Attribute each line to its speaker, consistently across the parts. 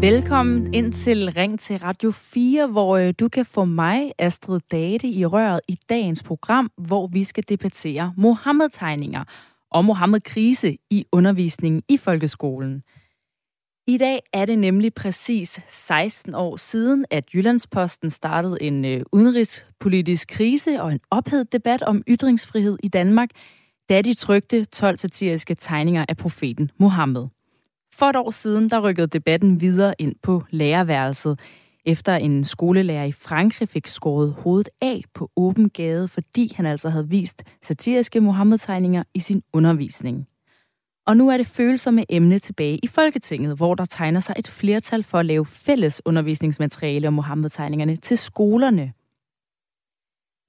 Speaker 1: Velkommen ind til Ring til Radio 4, hvor øh, du kan få mig, Astrid Date, i røret i dagens program, hvor vi skal debattere Mohammed-tegninger og Mohammed-krise i undervisningen i folkeskolen. I dag er det nemlig præcis 16 år siden, at Jyllandsposten startede en øh, udenrigspolitisk krise og en ophedet debat om ytringsfrihed i Danmark, da de trykte 12 satiriske tegninger af profeten Mohammed. For et år siden, der rykkede debatten videre ind på lærerværelset, efter en skolelærer i Frankrig fik skåret hovedet af på åben gade, fordi han altså havde vist satiriske Mohammed-tegninger i sin undervisning. Og nu er det følsomme emne tilbage i Folketinget, hvor der tegner sig et flertal for at lave fælles undervisningsmateriale om Mohammed-tegningerne til skolerne.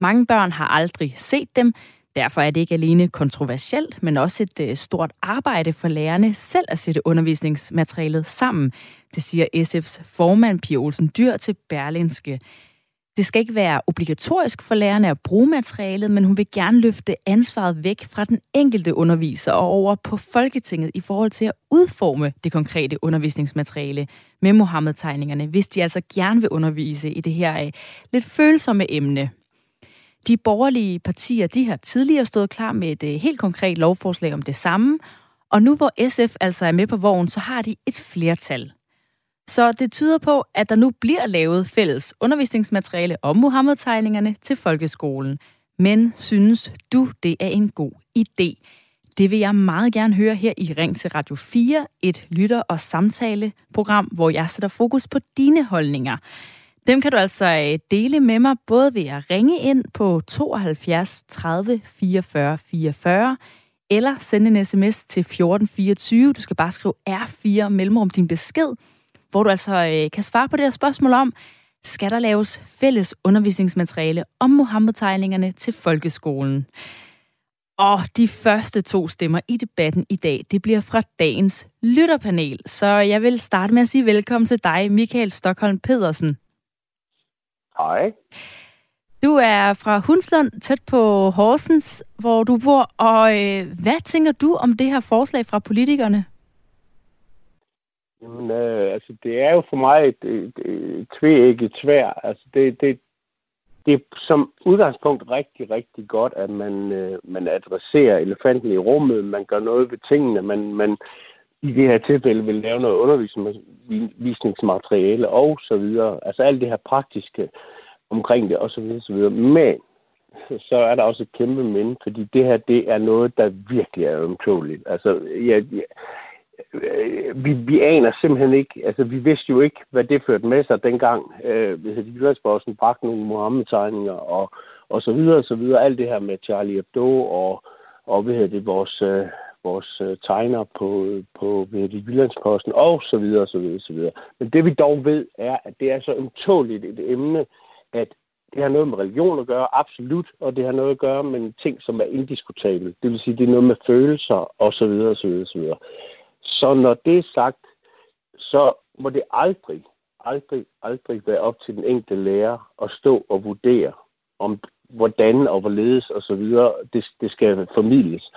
Speaker 1: Mange børn har aldrig set dem, Derfor er det ikke alene kontroversielt, men også et øh, stort arbejde for lærerne selv at sætte undervisningsmaterialet sammen. Det siger SF's formand Pia Olsen Dyr til Berlinske. Det skal ikke være obligatorisk for lærerne at bruge materialet, men hun vil gerne løfte ansvaret væk fra den enkelte underviser og over på Folketinget i forhold til at udforme det konkrete undervisningsmateriale med Mohammed-tegningerne, hvis de altså gerne vil undervise i det her øh, lidt følsomme emne. De borgerlige partier de har tidligere stået klar med et øh, helt konkret lovforslag om det samme, og nu hvor SF altså er med på vognen, så har de et flertal. Så det tyder på, at der nu bliver lavet fælles undervisningsmateriale om Mohammed-tegningerne til folkeskolen. Men synes du, det er en god idé? Det vil jeg meget gerne høre her i Ring til Radio 4, et lytter- og samtaleprogram, hvor jeg sætter fokus på dine holdninger. Dem kan du altså øh, dele med mig, både ved at ringe ind på 72 30 44 44, eller sende en sms til 1424. Du skal bare skrive R4 mellemrum din besked, hvor du altså øh, kan svare på det her spørgsmål om, skal der laves fælles undervisningsmateriale om Mohammed-tegningerne til folkeskolen? Og de første to stemmer i debatten i dag, det bliver fra dagens lytterpanel. Så jeg vil starte med at sige velkommen til dig, Michael Stockholm Pedersen.
Speaker 2: Hej.
Speaker 1: Du er fra Hundslund, tæt på Horsens, hvor du bor. Og øh, hvad tænker du om det her forslag fra politikerne?
Speaker 2: Jamen, øh, altså, det er jo for mig et, et, et tvægget tvær. Altså, det, det, det er som udgangspunkt rigtig, rigtig godt, at man, øh, man adresserer elefanten i rummet, man gør noget ved tingene, man, man i det her tilfælde vil lave noget undervisningsmateriale og så videre. Altså alt det her praktiske omkring det og så videre, så videre. Men så er der også et kæmpe men, fordi det her, det er noget, der virkelig er ømtåligt. Altså, ja, øh, vi, vi aner simpelthen ikke, altså vi vidste jo ikke, hvad det førte med sig dengang, øh, hvis Jyllandsposten bragte nogle Mohammed-tegninger og, og så videre, og så videre. Alt det her med Charlie Hebdo og, og hvad hedder det, vores, øh, vores øh, tegner på, på ved det, Jyllandsposten og så videre, og så videre, og så videre. Men det vi dog ved, er, at det er så ømtåligt et emne, at det har noget med religion at gøre, absolut, og det har noget at gøre med ting, som er indiskutable. Det vil sige, det er noget med følelser, og så videre, og så videre, og så videre. Så når det er sagt, så må det aldrig, aldrig, aldrig være op til den enkelte lærer at stå og vurdere, om hvordan og hvorledes og så videre det, det skal formidles.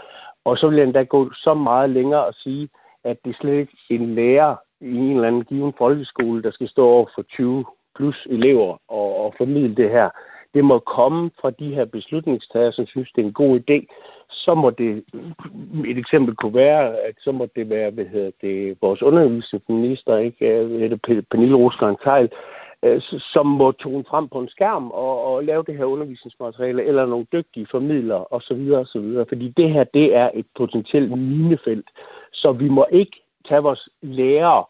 Speaker 2: Og så vil jeg endda gå så meget længere og sige, at det er slet ikke en lærer i en eller anden given folkeskole, der skal stå over for 20 plus elever og, og formidle det her. Det må komme fra de her beslutningstager, som synes, det er en god idé. Så må det, et eksempel kunne være, at så må det være, hvad hedder det, vores undervisningsminister, ikke, øh, hedder Pernille Rosgaard Tejl, øh, som må tone frem på en skærm og, og lave det her undervisningsmateriale, eller nogle dygtige formidlere osv. osv. Fordi det her, det er et potentielt minefelt. Så vi må ikke tage vores lærere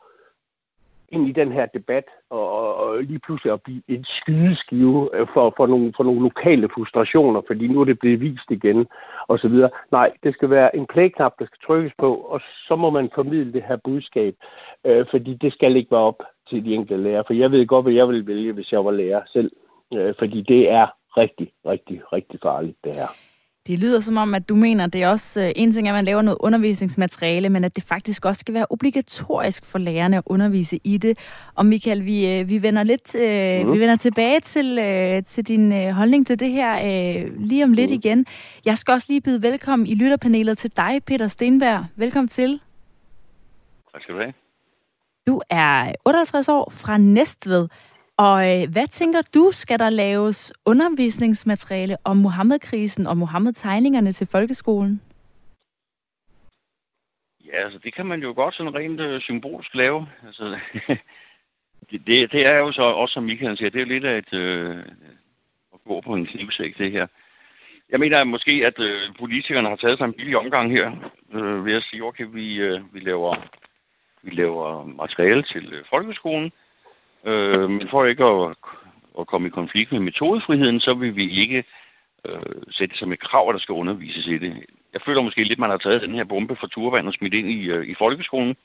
Speaker 2: ind i den her debat og, og lige pludselig at blive en skydeskive øh, for, for, nogle, for nogle lokale frustrationer, fordi nu er det blevet vist igen og så videre. Nej, det skal være en play-knap, der skal trykkes på, og så må man formidle det her budskab, øh, fordi det skal ikke være op til de enkelte lærere, for jeg ved godt, hvad jeg ville vælge, hvis jeg var lærer selv, øh, fordi det er rigtig, rigtig, rigtig farligt, det her.
Speaker 1: Det lyder som om, at du mener, at det er også øh, en ting, at man laver noget undervisningsmateriale, men at det faktisk også skal være obligatorisk for lærerne at undervise i det. Og Michael, vi, øh, vi vender lidt mm. vi vender tilbage til, til din holdning til det her lige om lidt mm. igen. Jeg skal også lige byde velkommen i lytterpanelet til dig, Peter Stenberg. Velkommen til.
Speaker 3: Tak skal du have.
Speaker 1: Du er 58 år fra Næstved. Og øh, hvad tænker du, skal der laves undervisningsmateriale om Mohammed-krisen og Mohammed-tegningerne til folkeskolen?
Speaker 3: Ja, altså det kan man jo godt sådan rent øh, symbolsk lave. Altså, det, det, det er jo så også, som Michael siger, det er jo lidt af et... Øh, at gå på en knivsæk, det her. Jeg mener at måske, at øh, politikerne har taget sig en billig omgang her, øh, ved at sige, okay, vi, øh, vi, laver, vi laver materiale til øh, folkeskolen, Øh, men for ikke at, at komme i konflikt med metodefriheden, så vil vi ikke øh, sætte som et krav, at der skal undervises i det. Jeg føler måske lidt, at man har taget den her bombe fra turvand og smidt ind i, øh, i folkeskolen,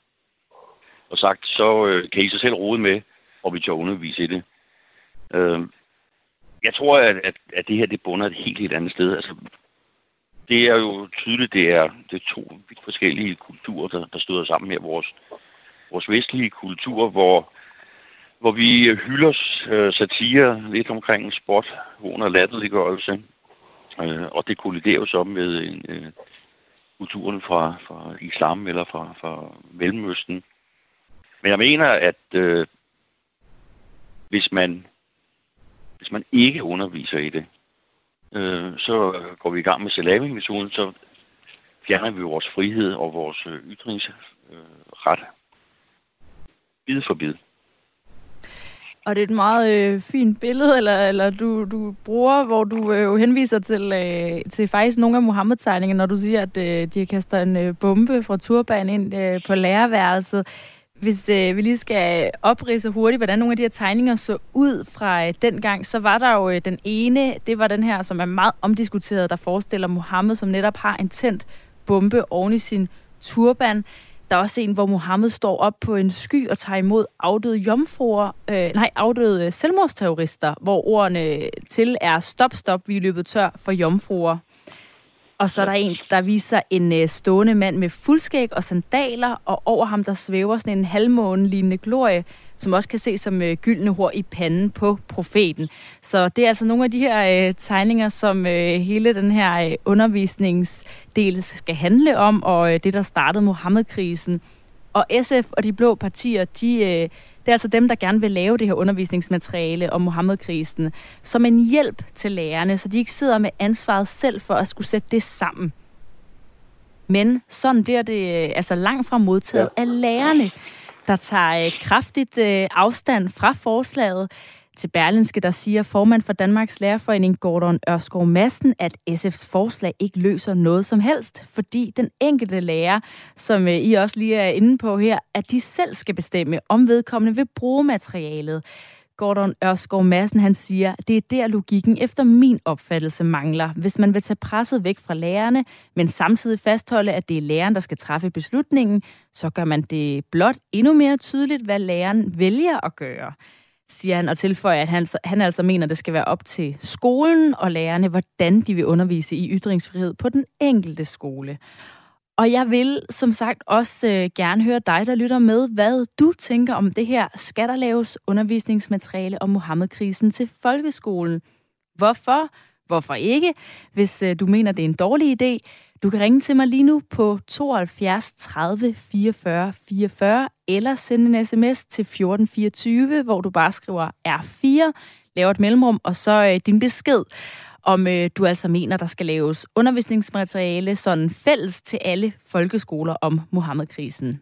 Speaker 3: og sagt, så øh, kan I sig selv rode med, og vi tør undervise i det. Øh, jeg tror, at, at, at det her det bunder et helt, helt andet sted. Altså, det er jo tydeligt, det er, det er to vidt forskellige kulturer, der, der støder sammen her. Vores, vores vestlige kultur, hvor hvor vi hylder øh, satire lidt omkring sport, hån og latterliggørelse. Øh, og det kolliderer jo så med en, øh, kulturen fra, fra islam eller fra, fra Mellemøsten. Men jeg mener, at øh, hvis man hvis man ikke underviser i det, øh, så går vi i gang med salami-metoden, så fjerner vi vores frihed og vores øh, ytringsret. Bid for bid.
Speaker 1: Og det er et meget øh, fint billede, eller, eller du, du bruger, hvor du øh, henviser til, øh, til faktisk nogle af Mohammed-tegningerne, når du siger, at øh, de kaster en øh, bombe fra turban ind øh, på lærerværelset. Hvis øh, vi lige skal oprise hurtigt, hvordan nogle af de her tegninger så ud fra øh, den gang, så var der jo øh, den ene, det var den her, som er meget omdiskuteret, der forestiller Mohammed, som netop har en tændt bombe oven i sin turban. Der er også en, hvor Mohammed står op på en sky og tager imod afdøde jomfruer, øh, nej, afdøde øh, selvmordsterrorister, hvor ordene øh, til er stop, stop, vi er løbet tør for jomfruer. Og så er der en, der viser en øh, stående mand med fuldskæg og sandaler, og over ham der svæver sådan en halvmåne-lignende glorie, som også kan ses som øh, gyldne hår i panden på profeten. Så det er altså nogle af de her øh, tegninger, som øh, hele den her øh, undervisningsdel skal handle om, og øh, det, der startede Mohammed-krisen. Og SF og de blå partier, de, øh, det er altså dem, der gerne vil lave det her undervisningsmateriale om Mohammed-krisen som en hjælp til lærerne, så de ikke sidder med ansvaret selv for at skulle sætte det sammen. Men sådan bliver det øh, altså langt fra modtaget ja. af lærerne der tager øh, kraftigt øh, afstand fra forslaget. Til Berlinske, der siger formand for Danmarks Lærerforening, Gordon Ørskov Madsen, at SF's forslag ikke løser noget som helst, fordi den enkelte lærer, som øh, I også lige er inde på her, at de selv skal bestemme, om vedkommende vil bruge materialet. Gordon Ørskov Madsen, han siger, det er der logikken efter min opfattelse mangler. Hvis man vil tage presset væk fra lærerne, men samtidig fastholde, at det er læreren, der skal træffe beslutningen, så gør man det blot endnu mere tydeligt, hvad læreren vælger at gøre siger han, og tilføjer, at han, han altså mener, at det skal være op til skolen og lærerne, hvordan de vil undervise i ytringsfrihed på den enkelte skole. Og jeg vil som sagt også øh, gerne høre dig, der lytter med, hvad du tænker om det her. Skal der laves undervisningsmateriale om Mohammed-krisen til folkeskolen? Hvorfor? Hvorfor ikke? Hvis øh, du mener, det er en dårlig idé, du kan ringe til mig lige nu på 72 30 44 44, eller sende en sms til 1424, hvor du bare skriver R4, laver et mellemrum, og så øh, din besked om øh, du altså mener, der skal laves undervisningsmateriale sådan fælles til alle folkeskoler om Mohammed-krisen.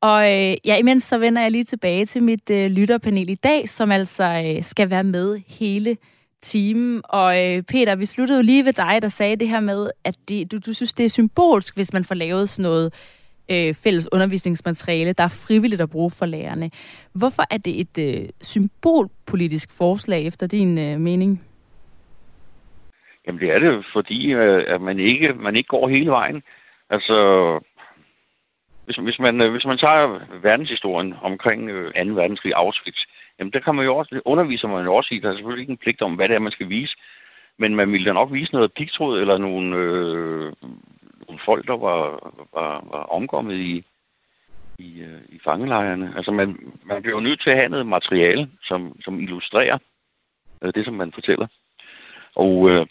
Speaker 1: Og øh, ja, imens så vender jeg lige tilbage til mit øh, lytterpanel i dag, som altså øh, skal være med hele timen. Og øh, Peter, vi sluttede jo lige ved dig, der sagde det her med, at det, du, du synes, det er symbolsk, hvis man får lavet sådan noget øh, fælles undervisningsmateriale, der er frivilligt at bruge for lærerne. Hvorfor er det et øh, symbolpolitisk forslag efter din øh, mening?
Speaker 3: Jamen det er det, fordi øh, at man ikke, man ikke går hele vejen. Altså, hvis, hvis, man, øh, hvis man tager verdenshistorien omkring øh, 2. verdenskrig Auschwitz, jamen der kan man jo også, underviser man jo også i, der er selvfølgelig ikke en pligt om, hvad det er, man skal vise. Men man ville da nok vise noget pigtråd eller nogle, øh, nogle folk, der var, var, var omkommet i, i, øh, i fangelejrene. Altså man, man bliver jo nødt til at have noget materiale, som, som illustrerer øh, det, som man fortæller. Og øh,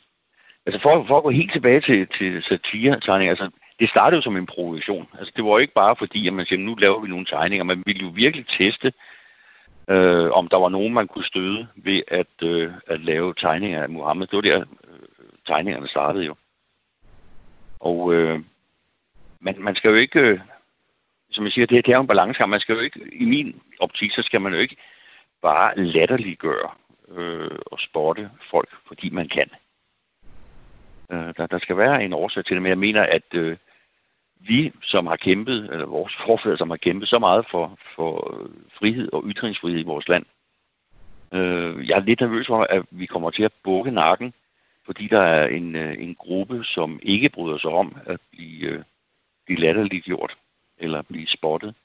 Speaker 3: altså for, for at gå helt tilbage til, til satire-tegninger, altså det startede jo som en provokation. Altså det var jo ikke bare fordi, at man siger, nu laver vi nogle tegninger. Man ville jo virkelig teste, øh, om der var nogen, man kunne støde ved at, øh, at lave tegninger af Mohammed. Det var der, øh, tegningerne startede jo. Og øh, man, man skal jo ikke, øh, som jeg siger, det, det er jo en balancegang. Man skal jo ikke, i min optik, så skal man jo ikke bare latterliggøre øh, og spotte folk, fordi man kan. Øh, der, der skal være en årsag til det, men jeg mener, at øh, vi, som har kæmpet, eller vores forfædre, som har kæmpet så meget for, for øh, frihed og ytringsfrihed i vores land, øh, jeg er lidt nervøs for, at vi kommer til at bukke nakken, fordi der er en, øh, en gruppe, som ikke bryder sig om at blive, øh, blive latterligt gjort eller blive spottet.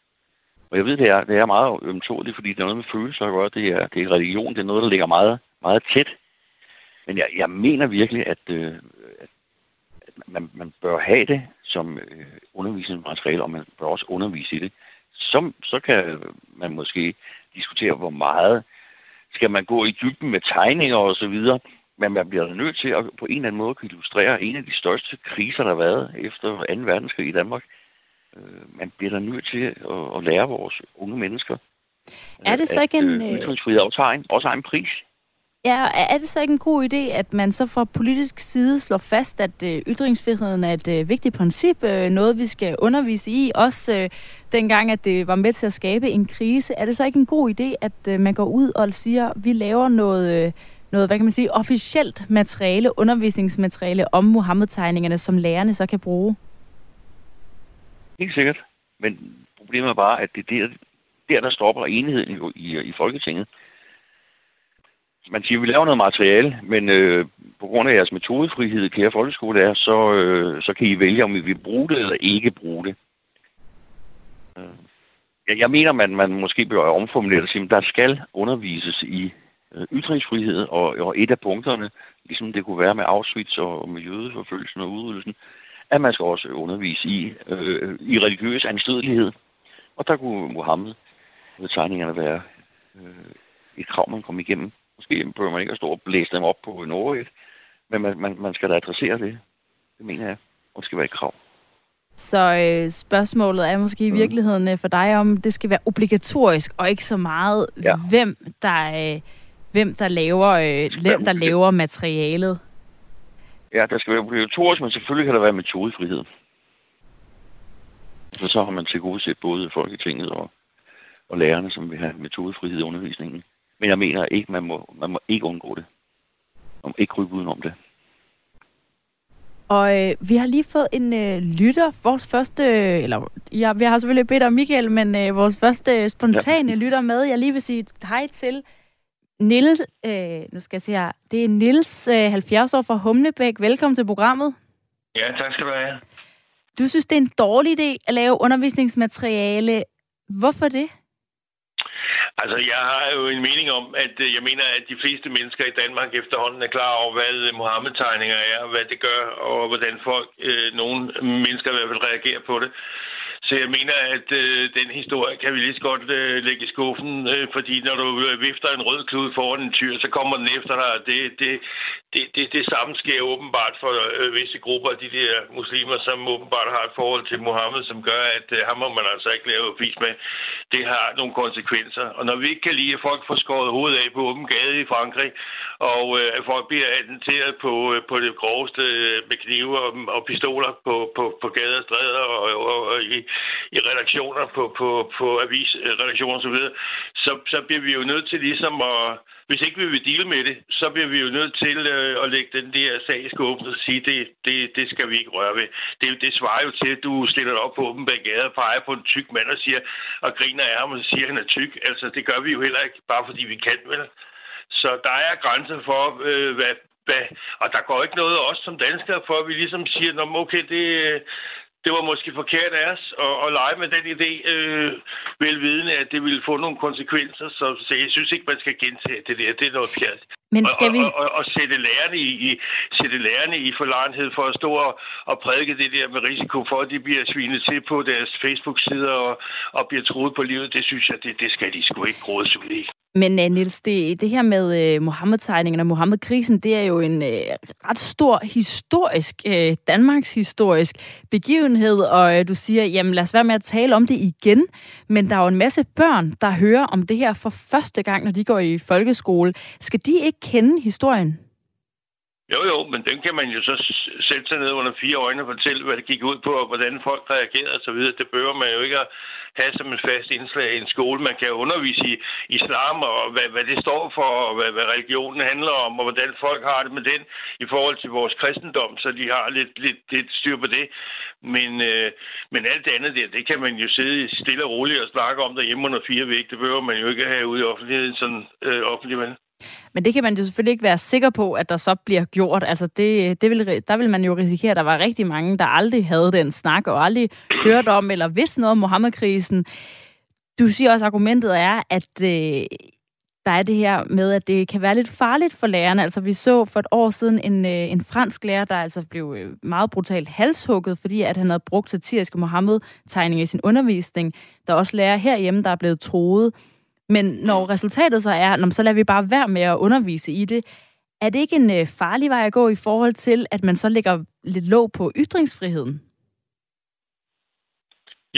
Speaker 3: Og jeg ved, det er, det er meget ømtåligt, fordi det er noget med følelser at gøre. Det er, det er religion, det er noget, der ligger meget, meget tæt. Men jeg, jeg mener virkelig, at, øh, at man, man bør have det som øh, undervisningsmateriale, og man bør også undervise i det. Så, så kan man måske diskutere, hvor meget skal man gå i dybden med tegninger og så videre, men man bliver nødt til at på en eller anden måde kunne illustrere en af de største kriser, der har været efter 2. verdenskrig i Danmark. Øh, man bliver der nødt til at, at lære vores unge mennesker,
Speaker 1: er det så ikke en...
Speaker 3: Øh, ytringsfrihed også har en, også har en pris.
Speaker 1: Ja, er det så ikke en god idé, at man så fra politisk side slår fast, at øh, ytringsfriheden er et øh, vigtigt princip, øh, noget vi skal undervise i, også øh, dengang, at det var med til at skabe en krise. Er det så ikke en god idé, at øh, man går ud og siger, at vi laver noget, øh, noget, hvad kan man sige, officielt materiale, undervisningsmateriale om Mohammed-tegningerne, som lærerne så kan bruge?
Speaker 3: Helt sikkert. Men problemet er bare, at det er der, der, der stopper enigheden i, i, i Folketinget man siger, at vi laver noget materiale, men øh, på grund af jeres metodefrihed, kære folkeskole, er, så, øh, så kan I vælge, om I vil bruge det eller ikke bruge det. Øh, jeg, jeg mener, man, man måske bør omformulere og sige, at der skal undervises i øh, ytringsfrihed, og, og et af punkterne, ligesom det kunne være med Auschwitz og, og med jødeforfølgelsen og udryddelsen, at man skal også undervise i, øh, i religiøs anstødelighed. Og der kunne Mohammed tegningerne være øh, et krav, man kom igennem. Måske behøver man ikke at stå og blæse dem op på en overet, men man, man, man skal da adressere det. Det mener jeg, og det skal være et krav.
Speaker 1: Så øh, spørgsmålet er måske i mm. virkeligheden øh, for dig, om det skal være obligatorisk, og ikke så meget, ja. hvem der... Øh, hvem der laver, øh, hvem der laver materialet.
Speaker 3: Ja, der skal være obligatorisk, men selvfølgelig kan der være metodefrihed. Så så har man til gode set både Folketinget og, og lærerne, som vil have metodefrihed i undervisningen. Men jeg mener ikke, man må, man må ikke undgå det. Man må ikke krybe udenom det.
Speaker 1: Og øh, vi har lige fået en øh, lytter, vores første, øh, eller ja, vi har selvfølgelig bedt om Michael, men øh, vores første øh, spontane ja. lytter med. Jeg lige vil sige hej til Nils, øh, nu skal jeg se her, det er Nils, øh, 70 år fra Humlebæk. Velkommen til programmet.
Speaker 4: Ja, tak skal du have.
Speaker 1: Du synes, det er en dårlig idé at lave undervisningsmateriale. Hvorfor det?
Speaker 4: Altså, jeg har jo en mening om, at øh, jeg mener, at de fleste mennesker i Danmark efterhånden er klar over, hvad øh, Mohammed-tegninger er, hvad det gør, og hvordan folk, øh, nogle mennesker i hvert fald reagerer på det. Så jeg mener, at øh, den historie kan vi lige så godt øh, lægge i skuffen, øh, fordi når du øh, vifter en rød klud foran en tyr, så kommer den efter dig. Det, det, det, det, det samme sker åbenbart for øh, visse grupper af de der muslimer, som åbenbart har et forhold til Mohammed, som gør, at øh, ham må man altså ikke lave vis med. Det har nogle konsekvenser. Og når vi ikke kan lide, at folk får skåret hovedet af på åben gade i Frankrig, og øh, at folk bliver attenteret på, øh, på det groveste øh, med knive og, og pistoler på, på, på gader og stræder og, og, og i, i redaktioner på, på, på avisredaktioner øh, osv., så, så, så bliver vi jo nødt til ligesom at hvis ikke vi vil dele med det, så bliver vi jo nødt til øh, at lægge den der sag i skåben og sige, det, det, det skal vi ikke røre ved. Det, det svarer jo til, at du stiller dig op på åben bagade og peger på en tyk mand og, siger, og griner af ham og siger, at han er tyk. Altså, det gør vi jo heller ikke, bare fordi vi kan, vel? Så der er grænser for, øh, hvad, hvad... Og der går ikke noget os som danskere for, at vi ligesom siger, okay, det, det var måske forkert af os at, at lege med den idé, øh, velvidende, at det ville få nogle konsekvenser. Så, så jeg synes ikke, man skal gentage det der. Det er noget pjat.
Speaker 1: Men skal vi...
Speaker 4: Og, og, og sætte lærerne i, i, sætte lærerne i forlarenhed for at stå og, og prædike det der med risiko for, at de bliver svinet til på deres Facebook-sider og, og bliver troet på livet, det synes jeg, det, det skal de sgu ikke rådes ud i.
Speaker 1: Men uh, Niels, det, det her med øh, uh, Mohammed-tegningerne og Mohammed-krisen, det er jo en uh, ret stor historisk, uh, Danmarks historisk begivenhed, og uh, du siger, jamen lad os være med at tale om det igen, men der er jo en masse børn, der hører om det her for første gang, når de går i folkeskole. Skal de ikke kende historien?
Speaker 4: Jo, jo, men den kan man jo så sætte sig ned under fire øjne og fortælle, hvad det gik ud på, og hvordan folk reagerede osv. Det behøver man jo ikke at have som en fast indslag i en skole. Man kan undervise i islam, og hvad, hvad det står for, og hvad, hvad religionen handler om, og hvordan folk har det med den i forhold til vores kristendom, så de har lidt, lidt, lidt styr på det. Men, øh, men alt det andet der, det kan man jo sidde stille og roligt og snakke om derhjemme under fire vægge. Det behøver man jo ikke have ude i offentligheden sådan øh, offentligt
Speaker 1: men det kan man jo selvfølgelig ikke være sikker på, at der så bliver gjort. Altså det, det vil, der vil man jo risikere, at der var rigtig mange, der aldrig havde den snak, og aldrig hørt om eller vidste noget om Mohammed-krisen. Du siger også, at argumentet er, at øh, der er det her med, at det kan være lidt farligt for lærerne. Altså vi så for et år siden en, øh, en fransk lærer, der altså blev øh, meget brutalt halshugget, fordi at han havde brugt satiriske Mohammed-tegninger i sin undervisning. Der er også lærere herhjemme, der er blevet troet. Men når resultatet så er, så lader vi bare være med at undervise i det. Er det ikke en øh, farlig vej at gå i forhold til, at man så lægger lidt låg på ytringsfriheden?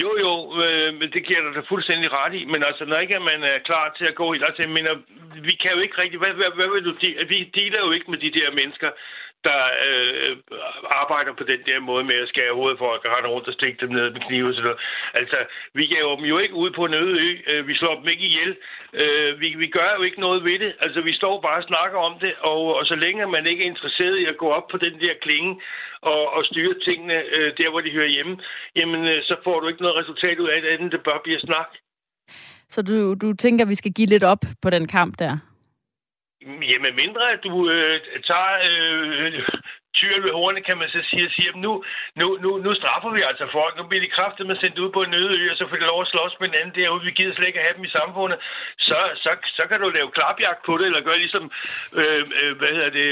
Speaker 4: Jo, jo, øh, men det giver dig da fuldstændig ret i. Men altså, når ikke man er klar til at gå i... Altså, jeg mener, vi kan jo ikke rigtig... Hvad, hvad, hvad vil du... Vi deler jo ikke med de der mennesker, der øh, arbejder på den der måde med at skære hovedet for, at rende rundt og stikke dem ned med knive og sådan noget. Altså, vi gav dem jo ikke ud på en øde ø. Øh, vi slår dem ikke ihjel. Øh, vi, vi gør jo ikke noget ved det. Altså, vi står bare og snakker om det, og, og så længe man ikke er interesseret i at gå op på den der klinge og, og styre tingene øh, der, hvor de hører hjemme, jamen, øh, så får du ikke noget resultat ud af det, andet det bare bliver snak.
Speaker 1: Så du, du tænker, vi skal give lidt op på den kamp der?
Speaker 4: Jamen mindre, at du øh, tager øh, tyr ved hornet, kan man så sige, siger, nu, nu, nu, nu straffer vi altså folk. Nu bliver de kraftigt med sendt ud på en øde ø, og så får de lov at slås med en anden derude. Vi gider slet ikke at have dem i samfundet. Så, så, så kan du lave klapjagt på det, eller gøre ligesom, øh, øh, hvad hedder det,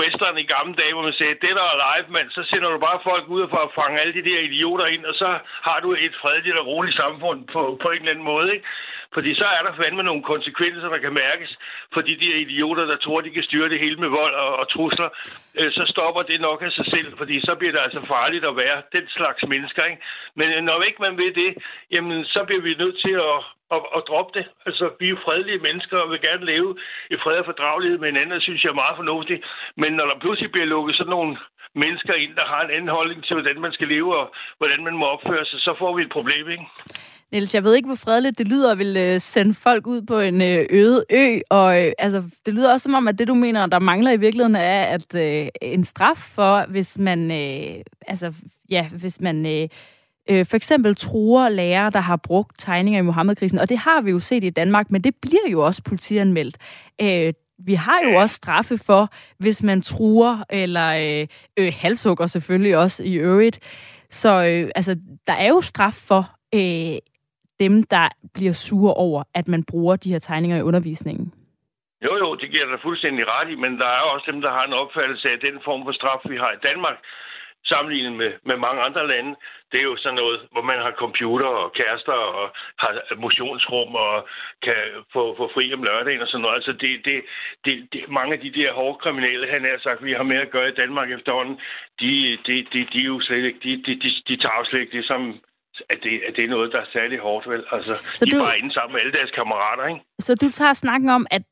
Speaker 4: western i gamle dage, hvor man siger, det der er live, mand, så sender du bare folk ud for at fange alle de der idioter ind, og så har du et fredeligt og roligt samfund på, på en eller anden måde, ikke? Fordi så er der fandme nogle konsekvenser, der kan mærkes for de der idioter, der tror, de kan styre det hele med vold og, og trusler. Øh, så stopper det nok af sig selv, fordi så bliver det altså farligt at være den slags mennesker. Ikke? Men øh, når ikke man vil det, jamen så bliver vi nødt til at, at, at droppe det. Altså, vi er fredelige mennesker og vil gerne leve i fred og fordragelighed med hinanden, synes jeg er meget fornuftigt. Men når der pludselig bliver lukket sådan nogle mennesker ind, der har en anden holdning til, hvordan man skal leve og hvordan man må opføre sig, så får vi et problem, ikke?
Speaker 1: Niels, jeg ved ikke, hvor fredeligt det lyder at ville øh, sende folk ud på en øh, øde ø, og øh, altså, det lyder også som om, at det, du mener, der mangler i virkeligheden, er at øh, en straf for, hvis man, øh, altså, ja, hvis man øh, øh, for eksempel truer lærere, der har brugt tegninger i Mohammed-krisen, og det har vi jo set i Danmark, men det bliver jo også politianmeldt. Øh, vi har jo også straffe for, hvis man truer, eller øh, øh, halshugger selvfølgelig også i øvrigt. Så øh, altså, der er jo straf for øh, dem, der bliver sure over, at man bruger de her tegninger i undervisningen?
Speaker 4: Jo, jo, det giver dig fuldstændig ret i, men der er også dem, der har en opfattelse af den form for straf, vi har i Danmark, sammenlignet med, med mange andre lande. Det er jo sådan noget, hvor man har computer og kærester og har motionsrum og kan få, få fri om lørdagen og sådan noget. Altså det, det, det, det, mange af de der hårde kriminelle, han har sagt, vi har med at gøre i Danmark efterhånden, de, de, de, de er jo slet ikke, de, de, de, de tager jo slet ikke det som at det, at det er noget, der er særlig hårdt, vel? Altså, så de du, er bare inde sammen med alle deres kammerater, ikke?
Speaker 1: Så du tager snakken om, at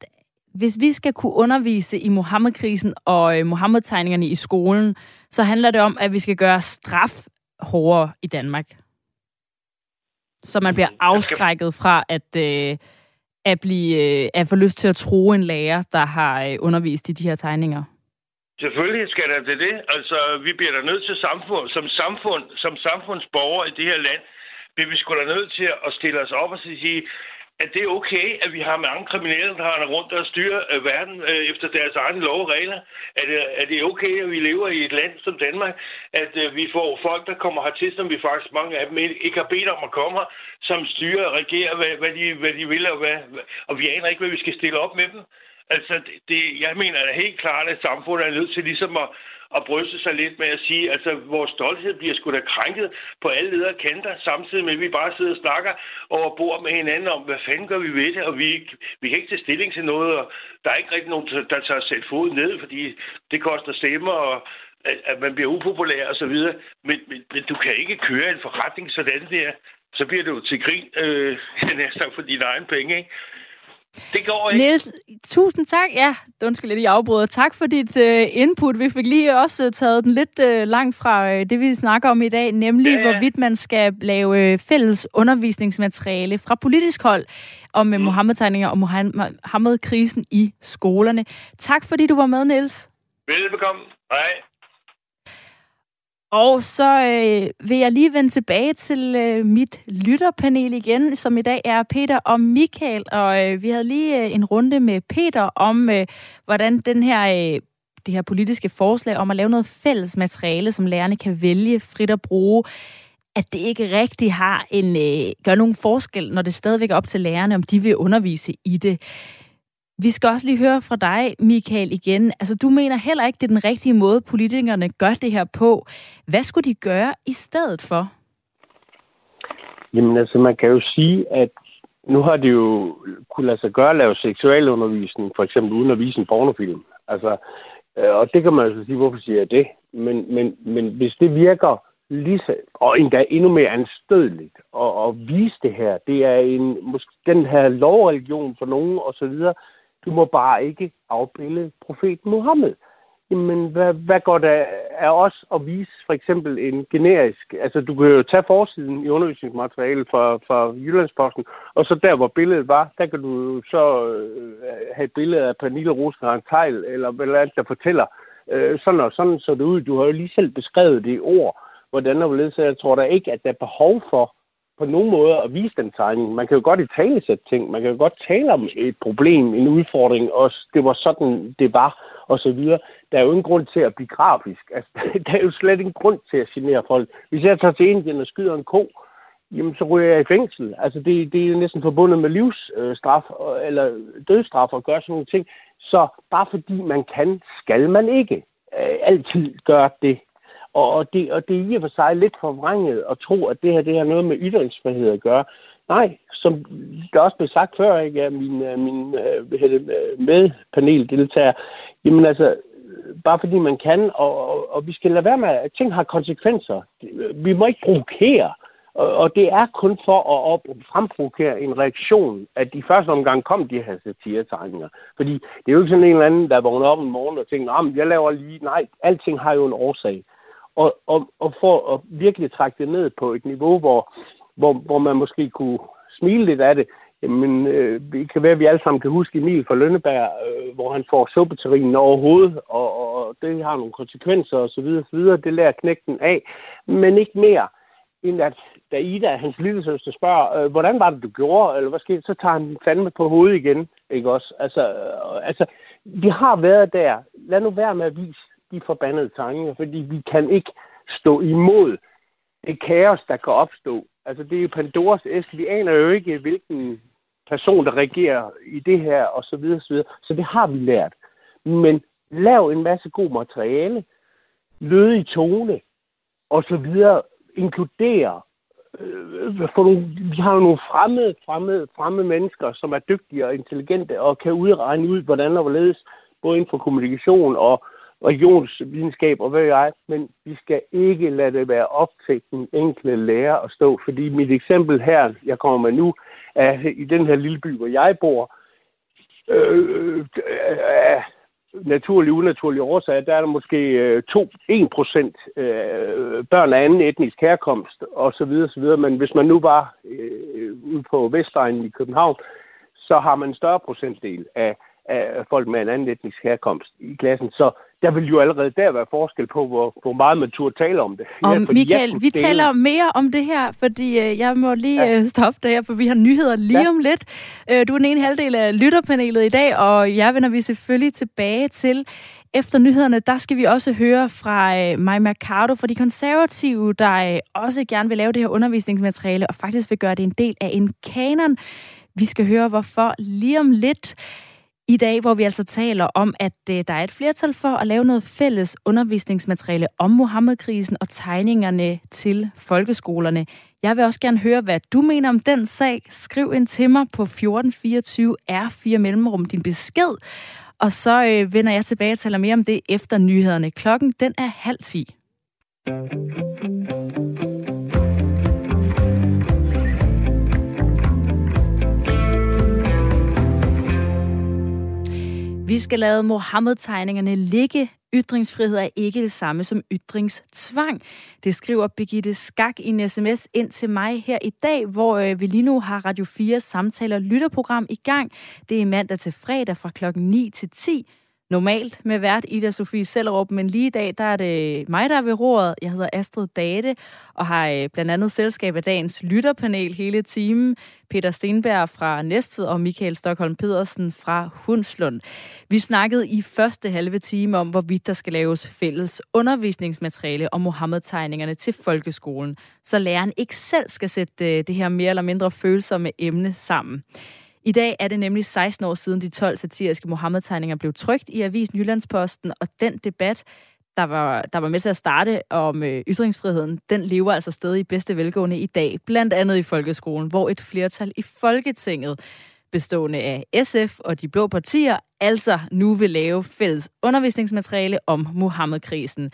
Speaker 1: hvis vi skal kunne undervise i Mohammed-krisen og øh, Mohammed-tegningerne i skolen, så handler det om, at vi skal gøre straf hårdere i Danmark. Så man bliver afskrækket fra at, øh, at, blive, øh, at få lyst til at tro en lærer, der har øh, undervist i de her tegninger.
Speaker 4: Selvfølgelig skal der det det. Altså, vi bliver da nødt til samfund, som samfund, som samfundsborger i det her land, bliver vi sgu da nødt til at stille os op og sige, at det er okay, at vi har mange kriminelle, der har rundt og styrer øh, verden øh, efter deres egne lov og regler? Er det, er det okay, at vi lever i et land som Danmark, at øh, vi får folk, der kommer hertil, som vi faktisk mange af dem ikke har bedt om at komme som styrer og regerer, hvad, hvad, de, hvad de vil, og, hvad, og vi aner ikke, hvad vi skal stille op med dem? Altså, det, jeg mener da helt klart, at samfundet er nødt til ligesom at, at bryste sig lidt med at sige, altså vores stolthed bliver sgu da krænket på alle ledere kanter, samtidig med at vi bare sidder og snakker over bord med hinanden om, hvad fanden gør vi ved det, og vi, vi kan ikke tage stilling til noget, og der er ikke rigtig nogen, der tager sæt fod ned, fordi det koster stemmer, og at man bliver upopulær og så videre. Men, men, men du kan ikke køre en forretning sådan der. Så bliver du til grin, øh, næsten for dine egne penge, ikke? Det går ikke.
Speaker 1: Niels, tusind tak. Ja, undskyld lidt, i afbryder. Tak for dit uh, input. Vi fik lige også uh, taget den lidt uh, langt fra uh, det, vi snakker om i dag, nemlig ja, ja. hvorvidt man skal lave uh, fælles undervisningsmateriale fra politisk hold om mm. Mohammed-tegninger og Mohammed-krisen i skolerne. Tak fordi du var med, Niels.
Speaker 4: Velbekomme. Hej.
Speaker 1: Og så øh, vil jeg lige vende tilbage til øh, mit lytterpanel igen, som i dag er Peter og Michael. Og øh, vi havde lige øh, en runde med Peter om, øh, hvordan den her, øh, det her politiske forslag om at lave noget fælles materiale, som lærerne kan vælge frit at bruge, at det ikke rigtig har en øh, gør nogen forskel, når det stadigvæk er op til lærerne, om de vil undervise i det. Vi skal også lige høre fra dig, Michael, igen. Altså, du mener heller ikke, det er den rigtige måde, politikerne gør det her på. Hvad skulle de gøre i stedet for?
Speaker 2: Jamen, altså, man kan jo sige, at nu har de jo kunne lade sig gøre at lave seksualundervisning, for eksempel uden at vise en pornofilm. Altså, øh, og det kan man altså sige, hvorfor siger jeg det? Men, men, men hvis det virker lige så, og endda endnu mere anstødeligt at, at vise det her, det er en, måske den her lovreligion for nogen og så videre, du må bare ikke afbilde profeten Mohammed. Jamen, hvad, hvad går der af os at vise for eksempel en generisk... Altså, du kan jo tage forsiden i undervisningsmaterialet fra, fra Jyllandsposten, og så der, hvor billedet var, der kan du så øh, have et billede af Pernille Rosenkrantz Tejl, eller hvad andet, der fortæller, øh, sådan og sådan så det ud. Du har jo lige selv beskrevet det i ord, hvordan der så jeg tror da ikke, at der er behov for på nogen måde at vise den tegning. Man kan jo godt i tale sætte ting. Man kan jo godt tale om et problem, en udfordring, og det var sådan, det var, og så videre. Der er jo ingen grund til at blive grafisk. Altså, der er jo slet ingen grund til at genere folk. Hvis jeg tager til Indien og skyder en ko, jamen så ryger jeg i fængsel. Altså det, det er næsten forbundet med livsstraf øh, eller dødsstraf at gøre sådan nogle ting. Så bare fordi man kan, skal man ikke øh, altid gøre det. Og, og, det, og det er i og for sig lidt forvrænget at tro, at det her det har noget med ytringsfrihed at gøre. Nej, som der også blev sagt før ikke, af min, øh, min øh, øh, medpaneldeltager, jamen altså, bare fordi man kan, og, og, og vi skal lade være med, at ting har konsekvenser. Vi må ikke provokere, og, og det er kun for at op, fremprovokere en reaktion, at de første omgang kom de her satiretegninger. Fordi det er jo ikke sådan en eller anden, der vågner op en morgen og tænker, nah, jeg laver lige, nej, alting har jo en årsag og, og, og for at virkelig trække det ned på et niveau, hvor, hvor, hvor man måske kunne smile lidt af det, jamen, øh, det kan være, at vi alle sammen kan huske Emil fra Lønneberg, øh, hvor han får suppeterrinen over hovedet, og, og det har nogle konsekvenser osv. osv. Det lærer knægten af, men ikke mere end at da Ida, hans lille søster, spørger, øh, hvordan var det, du gjorde, eller hvad skete, så tager han fandme på hovedet igen, ikke også? Altså, øh, altså, vi har været der. Lad nu være med at vise de forbandede tegninger, fordi vi kan ikke stå imod det kaos, der kan opstå. Altså, det er jo Pandoras æske. Vi aner jo ikke, hvilken person, der regerer i det her, og så videre, så videre. Så det har vi lært. Men lav en masse god materiale, løde i tone, og så videre, inkludere øh, øh, for nogle, vi har jo nogle fremmede, fremmede, fremmede mennesker, som er dygtige og intelligente og kan udregne ud, hvordan og hvorledes, både inden for kommunikation og, religionsvidenskab og hvad jeg, men vi skal ikke lade det være op til den enkelte lærer at stå, fordi mit eksempel her, jeg kommer med nu, er i den her lille by, hvor jeg bor, øh, øh, naturlige unaturlige årsager, der er der måske øh, 2, 1 procent øh, børn af anden etnisk herkomst, og så videre, så videre. Men hvis man nu var øh, ude på Vestegnen i København, så har man en større procentdel af af folk med en anden etnisk herkomst i klassen. Så der vil jo allerede der være forskel på, hvor, hvor meget man turde tale om det.
Speaker 1: Og ja, Michael, vi dele... taler mere om det her, fordi øh, jeg må lige ja. øh, stoppe der, for vi har nyheder lige ja. om lidt. Øh, du er den ene halvdel af lytterpanelet i dag, og jeg vender vi selvfølgelig tilbage til. Efter nyhederne, der skal vi også høre fra øh, Maja Mercado fra de konservative, der øh, også gerne vil lave det her undervisningsmateriale, og faktisk vil gøre det en del af en kanon. Vi skal høre, hvorfor lige om lidt. I dag, hvor vi altså taler om, at øh, der er et flertal for at lave noget fælles undervisningsmateriale om Mohammed-krisen og tegningerne til folkeskolerne. Jeg vil også gerne høre, hvad du mener om den sag. Skriv ind til mig på 1424 R4 Mellemrum din besked. Og så øh, vender jeg tilbage og taler mere om det efter nyhederne. Klokken den er halv 10. Vi skal lade Mohammed-tegningerne ligge. Ytringsfrihed er ikke det samme som ytringstvang. Det skriver Birgitte Skak i en sms ind til mig her i dag, hvor øh, vi lige nu har Radio 4 samtaler lytterprogram i gang. Det er mandag til fredag fra klokken 9 til 10 normalt med vært Ida Sofie Sellerup, men lige i dag, der er det mig, der er ved roret. Jeg hedder Astrid Date, og har øh, blandt andet selskab af dagens lytterpanel hele timen. Peter Stenberg fra Næstved og Michael Stockholm Pedersen fra Hundslund. Vi snakkede i første halve time om, hvorvidt der skal laves fælles undervisningsmateriale om Mohammed-tegningerne til folkeskolen, så læreren ikke selv skal sætte øh, det her mere eller mindre følsomme emne sammen. I dag er det nemlig 16 år siden de 12 satiriske Mohammed-tegninger blev trygt i Avisen Jyllandsposten, og den debat, der var, der var med til at starte om øh, ytringsfriheden, den lever altså stadig i bedste velgående i dag, blandt andet i folkeskolen, hvor et flertal i Folketinget bestående af SF og de blå partier, altså nu vil lave fælles undervisningsmateriale om Mohammed-krisen.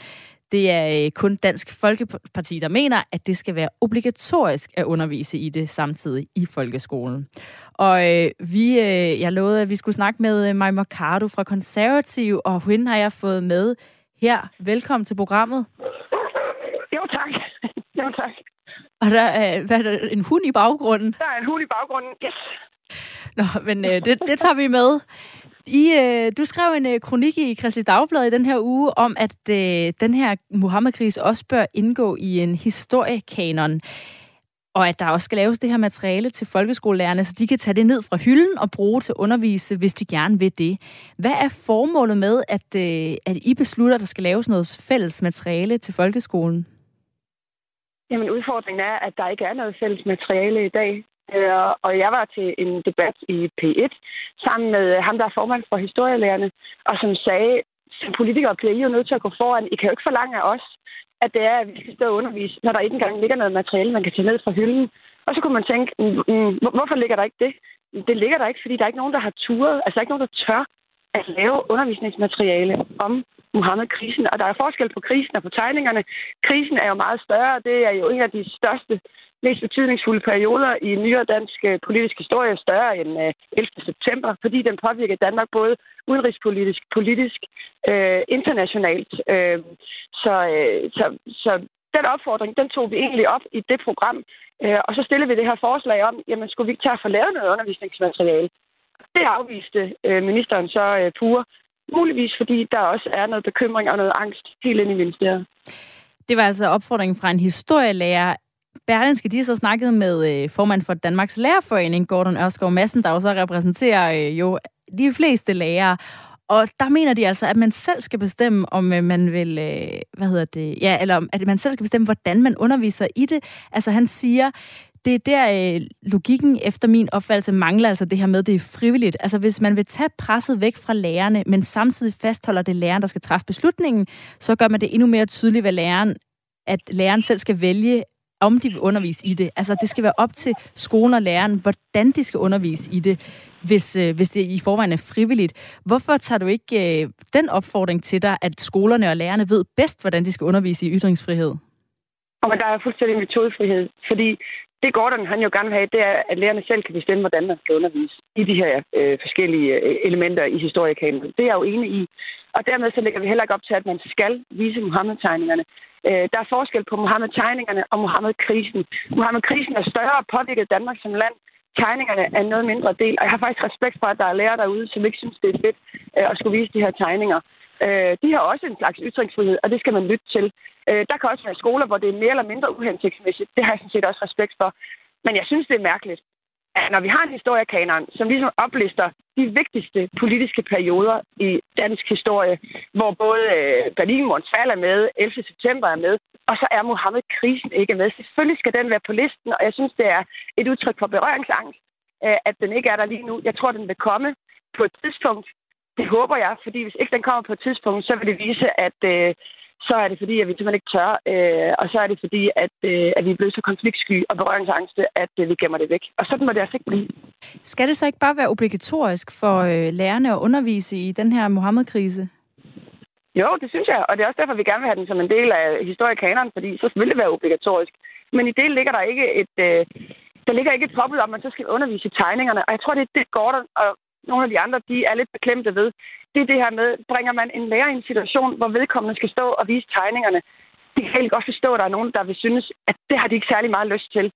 Speaker 1: Det er øh, kun Dansk Folkeparti, der mener, at det skal være obligatorisk at undervise i det samtidig i folkeskolen. Og øh, vi, øh, jeg lovede, at vi skulle snakke med øh, Maja Mercado fra Konservativ, og hende har jeg fået med her. Velkommen til programmet.
Speaker 5: Jo, tak. Jo, tak.
Speaker 1: Og der er, hvad er der, en hund i baggrunden?
Speaker 5: Der er en hund i baggrunden, yes.
Speaker 1: Nå, men øh, det, det tager vi med. I, øh, du skrev en øh, kronik i Kristelig Dagblad i den her uge om, at øh, den her Muhammed-krise også bør indgå i en historiekanon og at der også skal laves det her materiale til folkeskolelærerne, så de kan tage det ned fra hylden og bruge til undervise, hvis de gerne vil det. Hvad er formålet med, at, øh, at I beslutter, at der skal laves noget fælles materiale til folkeskolen?
Speaker 5: Jamen udfordringen er, at der ikke er noget fælles materiale i dag. Øh, og jeg var til en debat i P1 sammen med øh, ham, der er formand for historielærerne, og som sagde, som politikere bliver I jo nødt til at gå foran. I kan jo ikke forlange af os, at det er, at vi skal stå og undervise, når der ikke engang ligger noget materiale, man kan tage ned fra hylden. Og så kunne man tænke, mm, mm hvorfor ligger der ikke det? Det ligger der ikke, fordi der er ikke nogen, der har turet, altså der er ikke nogen, der tør at lave undervisningsmateriale om Mohammed-krisen. Og der er forskel på krisen og på tegningerne. Krisen er jo meget større. Det er jo en af de største mest betydningsfulde perioder i nyere dansk øh, politisk historie større end øh, 11. September, fordi den påvirker Danmark både udenrigspolitisk, politisk, øh, internationalt. Øh, så, øh, så, så den opfordring, den tog vi egentlig op i det program, øh, og så stillede vi det her forslag om, jamen skulle vi ikke tage at få lavet noget undervisningsmateriale? Det afviste øh, ministeren så øh, pure, muligvis fordi der også er noget bekymring og noget angst helt ind i ministeriet.
Speaker 1: Det var altså opfordringen fra en historielærer. Berlinske, de har så snakket med øh, formand for Danmarks Lærerforening, Gordon Ørskov Madsen, der jo så repræsenterer øh, jo de fleste lærere. Og der mener de altså, at man selv skal bestemme, om øh, man vil, øh, hvad hedder det, ja, eller at man selv skal bestemme, hvordan man underviser i det. Altså han siger, det er der øh, logikken efter min opfattelse mangler altså det her med, det er frivilligt. Altså hvis man vil tage presset væk fra lærerne, men samtidig fastholder det læreren, der skal træffe beslutningen, så gør man det endnu mere tydeligt, hvad læreren, at læreren selv skal vælge, om de vil undervise i det. Altså, det skal være op til skolen og læreren, hvordan de skal undervise i det, hvis, øh, hvis det i forvejen er frivilligt. Hvorfor tager du ikke øh, den opfordring til dig, at skolerne og lærerne ved bedst, hvordan de skal undervise i ytringsfrihed?
Speaker 5: Og der er fuldstændig metodefrihed, fordi det Gordon han jo gerne vil have, det er, at lærerne selv kan bestemme, hvordan man skal undervise i de her øh, forskellige øh, elementer i historiekanonen. Det er jeg jo enig i. Og dermed så lægger vi heller ikke op til, at man skal vise Mohammed-tegningerne. Øh, der er forskel på Mohammed-tegningerne og Mohammed-krisen. Mohammed-krisen er større og påvirket Danmark som land tegningerne er noget mindre del. Og jeg har faktisk respekt for, at der er lærere derude, som ikke synes, det er fedt øh, at skulle vise de her tegninger. Øh, de har også en slags ytringsfrihed, og det skal man lytte til. Øh, der kan også være skoler, hvor det er mere eller mindre uhensigtsmæssigt. Det har jeg sådan set også respekt for. Men jeg synes, det er mærkeligt, at når vi har en historiekanon, som ligesom oplister de vigtigste politiske perioder i dansk historie, hvor både øh, Berlinmurens fald er med, 11. september er med, og så er Mohammed-krisen ikke med. Selvfølgelig skal den være på listen, og jeg synes, det er et udtryk for berøringsangst, øh, at den ikke er der lige nu. Jeg tror, den vil komme på et tidspunkt. Det håber jeg, fordi hvis ikke den kommer på et tidspunkt, så vil det vise, at øh, så er det fordi, at vi simpelthen ikke tør, øh, og så er det fordi, at, øh, at vi er blevet så konfliktsky og berøringsangste, at øh, vi gemmer det væk. Og sådan må det altså ikke blive.
Speaker 1: Skal det så ikke bare være obligatorisk for øh, lærerne at undervise i den her Mohammed-krise?
Speaker 5: Jo, det synes jeg, og det er også derfor, vi gerne vil have den som en del af historiekanonen, fordi så vil det være obligatorisk. Men i det ligger der ikke et, øh, der ligger ikke et påbud om, at man så skal undervise i tegningerne. Og jeg tror, det er det, Gordon og nogle af de andre, de er lidt beklemte ved. Det er det her med, bringer man en lærer i en situation, hvor vedkommende skal stå og vise tegningerne. Det kan helt godt forstå, at der er nogen, der vil synes, at det har de ikke særlig meget lyst til.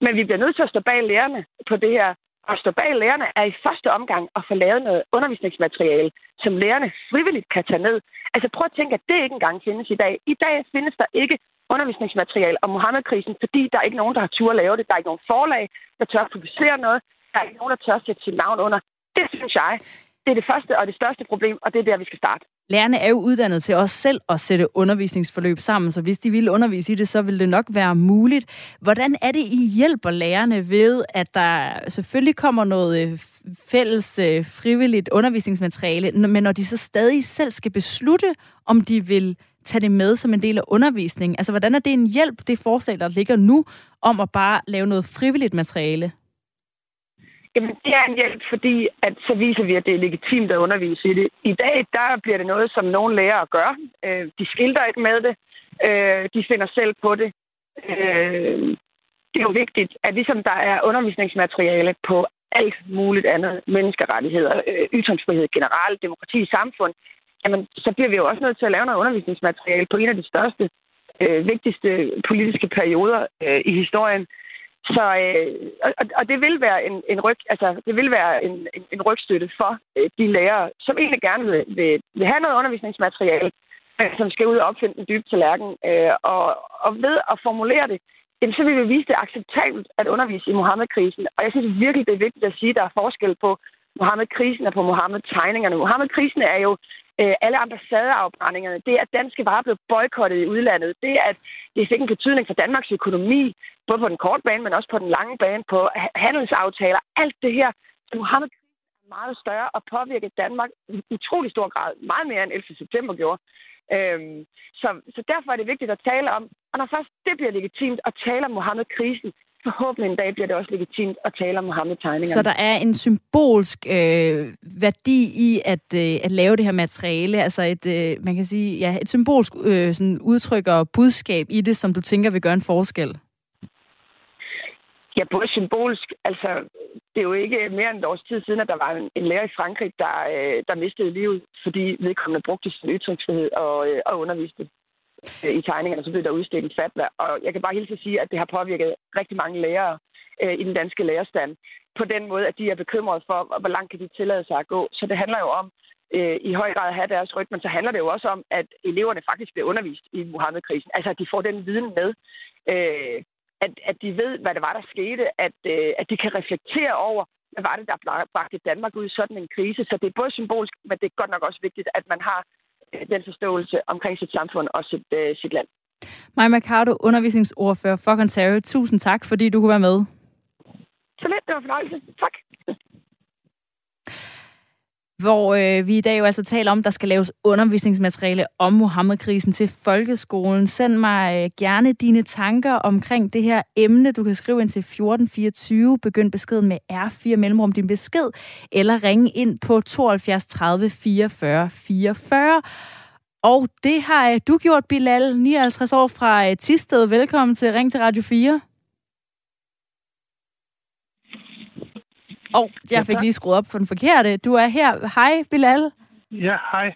Speaker 5: Men vi bliver nødt til at stå bag lærerne på det her. Og stå bag lærerne er i første omgang at få lavet noget undervisningsmateriale, som lærerne frivilligt kan tage ned. Altså prøv at tænke, at det ikke engang findes i dag. I dag findes der ikke undervisningsmateriale om Mohammed-krisen, fordi der er ikke nogen, der har tur at lave det. Der er ikke nogen forlag, der tør at publicere noget. Der er ikke nogen, der tør at sætte sit navn under. Det synes jeg, det er det første og det største problem, og det er der, vi skal starte.
Speaker 1: Lærerne er jo uddannet til også selv at sætte undervisningsforløb sammen, så hvis de ville undervise i det, så ville det nok være muligt. Hvordan er det, I hjælper lærerne ved, at der selvfølgelig kommer noget øh, fælles øh, frivilligt undervisningsmateriale, men når de så stadig selv skal beslutte, om de vil tage det med som en del af undervisningen? Altså, hvordan er det en hjælp, det forslag, der ligger nu, om at bare lave noget frivilligt materiale?
Speaker 5: Jamen, det er en hjælp, fordi at så viser vi, at det er legitimt at undervise i det. I dag, der bliver det noget, som nogle lærere gør. Øh, de skilter ikke med det. Øh, de finder selv på det. Øh, det er jo vigtigt, at ligesom der er undervisningsmateriale på alt muligt andet, menneskerettigheder, øh, ytringsfrihed generelt, demokrati i samfund, jamen, så bliver vi jo også nødt til at lave noget undervisningsmateriale på en af de største, øh, vigtigste politiske perioder øh, i historien. Så, øh, og, og det vil være en, en ryg, altså det vil være en, en, en rygstøtte for øh, de lærere, som egentlig gerne vil, vil, vil have noget undervisningsmateriale, men som skal ud og opfinde den dybe tallerken. Øh, og, og ved at formulere det, jamen, så vil vi vise, det acceptabelt at undervise i Mohammed-krisen. Og jeg synes virkelig, det er vigtigt at sige, at der er forskel på Mohammed-krisen og på Mohammed-tegningerne. Mohammed-krisen er jo øh, alle ambassadeafbrændingerne, det at danske varer blev boykottet i udlandet, det at det fik en betydning for Danmarks økonomi, både på den korte bane, men også på den lange bane, på handelsaftaler, alt det her, så Mohammed er meget større og påvirket Danmark i utrolig stor grad, meget mere end 11. september gjorde. Øhm, så, så derfor er det vigtigt at tale om, og når først det bliver legitimt at tale om Mohammed-krisen, forhåbentlig en dag bliver det også legitimt at tale om Mohammed-tegningerne.
Speaker 1: Så der er en symbolsk øh, værdi i at, øh, at lave det her materiale, altså et, øh, man kan sige, ja, et symbolsk øh, sådan udtryk og budskab i det, som du tænker vil gøre en forskel?
Speaker 5: Ja, både symbolsk. Altså, det er jo ikke mere end et års tid siden, at der var en, en lærer i Frankrig, der, øh, der mistede livet, fordi vedkommende brugte sin ytringsfrihed og, øh, og underviste øh, i tegningerne, så blev der udstedt en fatwa. Og jeg kan bare helt at sige, at det har påvirket rigtig mange lærere øh, i den danske lærerstand. På den måde, at de er bekymrede for, hvor langt kan de tillade sig at gå. Så det handler jo om øh, i høj grad at have deres ryg, men så handler det jo også om, at eleverne faktisk bliver undervist i Muhammedkrisen. Altså, at de får den viden med. Øh, at, at de ved, hvad det var, der skete. At, øh, at de kan reflektere over, hvad var det, der bragte Danmark ud i sådan en krise. Så det er både symbolsk, men det er godt nok også vigtigt, at man har den forståelse omkring sit samfund og sit, øh, sit land.
Speaker 1: Maja Mercado, undervisningsordfører for Conservative. Tusind tak, fordi du kunne være med.
Speaker 5: Så lidt, det var fornøjelse. Tak
Speaker 1: hvor øh, vi i dag jo altså taler om, at der skal laves undervisningsmateriale om Mohammed-krisen til folkeskolen. Send mig øh, gerne dine tanker omkring det her emne. Du kan skrive ind til 1424, begynd beskeden med R4 mellemrum din besked, eller ringe ind på 72 30 44 44. Og det har øh, du gjort, Bilal, 59 år fra øh, Tisted. Velkommen til Ring til Radio 4. Og jeg fik lige skruet op for den forkerte. Du er her. Hej, Bilal.
Speaker 6: Ja, hej.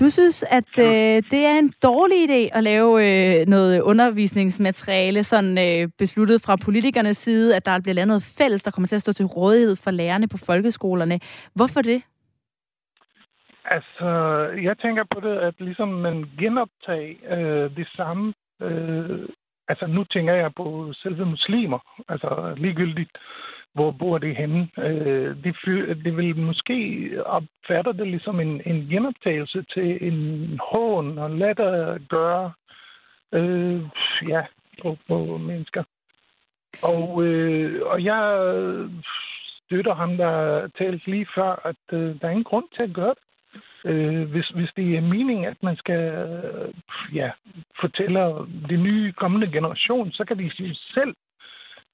Speaker 1: Du synes, at øh, det er en dårlig idé at lave øh, noget undervisningsmateriale, sådan øh, besluttet fra politikernes side, at der bliver lavet noget fælles, der kommer til at stå til rådighed for lærerne på folkeskolerne. Hvorfor det?
Speaker 6: Altså, jeg tænker på det, at ligesom man genoptager øh, det samme. Øh, altså, nu tænker jeg på selve muslimer. Altså, ligegyldigt hvor bor det henne. Øh, det, de vil måske opfatte det ligesom en, en genoptagelse til en hån og latter gøre øh, ja, på, på mennesker. Og, øh, og jeg støtter ham, der talte lige før, at øh, der er ingen grund til at gøre det. Øh, hvis, hvis det er meningen, at man skal øh, ja, fortælle de nye kommende generation, så kan de selv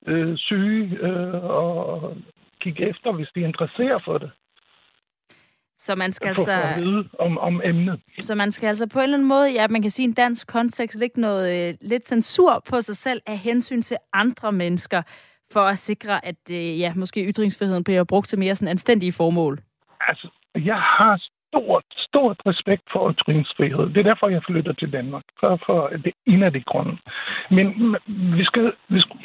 Speaker 6: øh, syge øh, og kigge efter, hvis de er interesseret for det.
Speaker 1: Så man skal altså...
Speaker 6: at vide om, om emnet.
Speaker 1: Så man skal altså på en eller anden måde, ja, man kan sige en dansk kontekst, lægge noget øh, lidt censur på sig selv af hensyn til andre mennesker, for at sikre, at øh, ja, måske ytringsfriheden bliver brugt til mere sådan anstændige formål.
Speaker 6: Altså, jeg har stort, stort respekt for ytringsfrihed. Det er derfor, jeg flytter til Danmark. For, for det en af de grunde. Men vi skal, vi skal,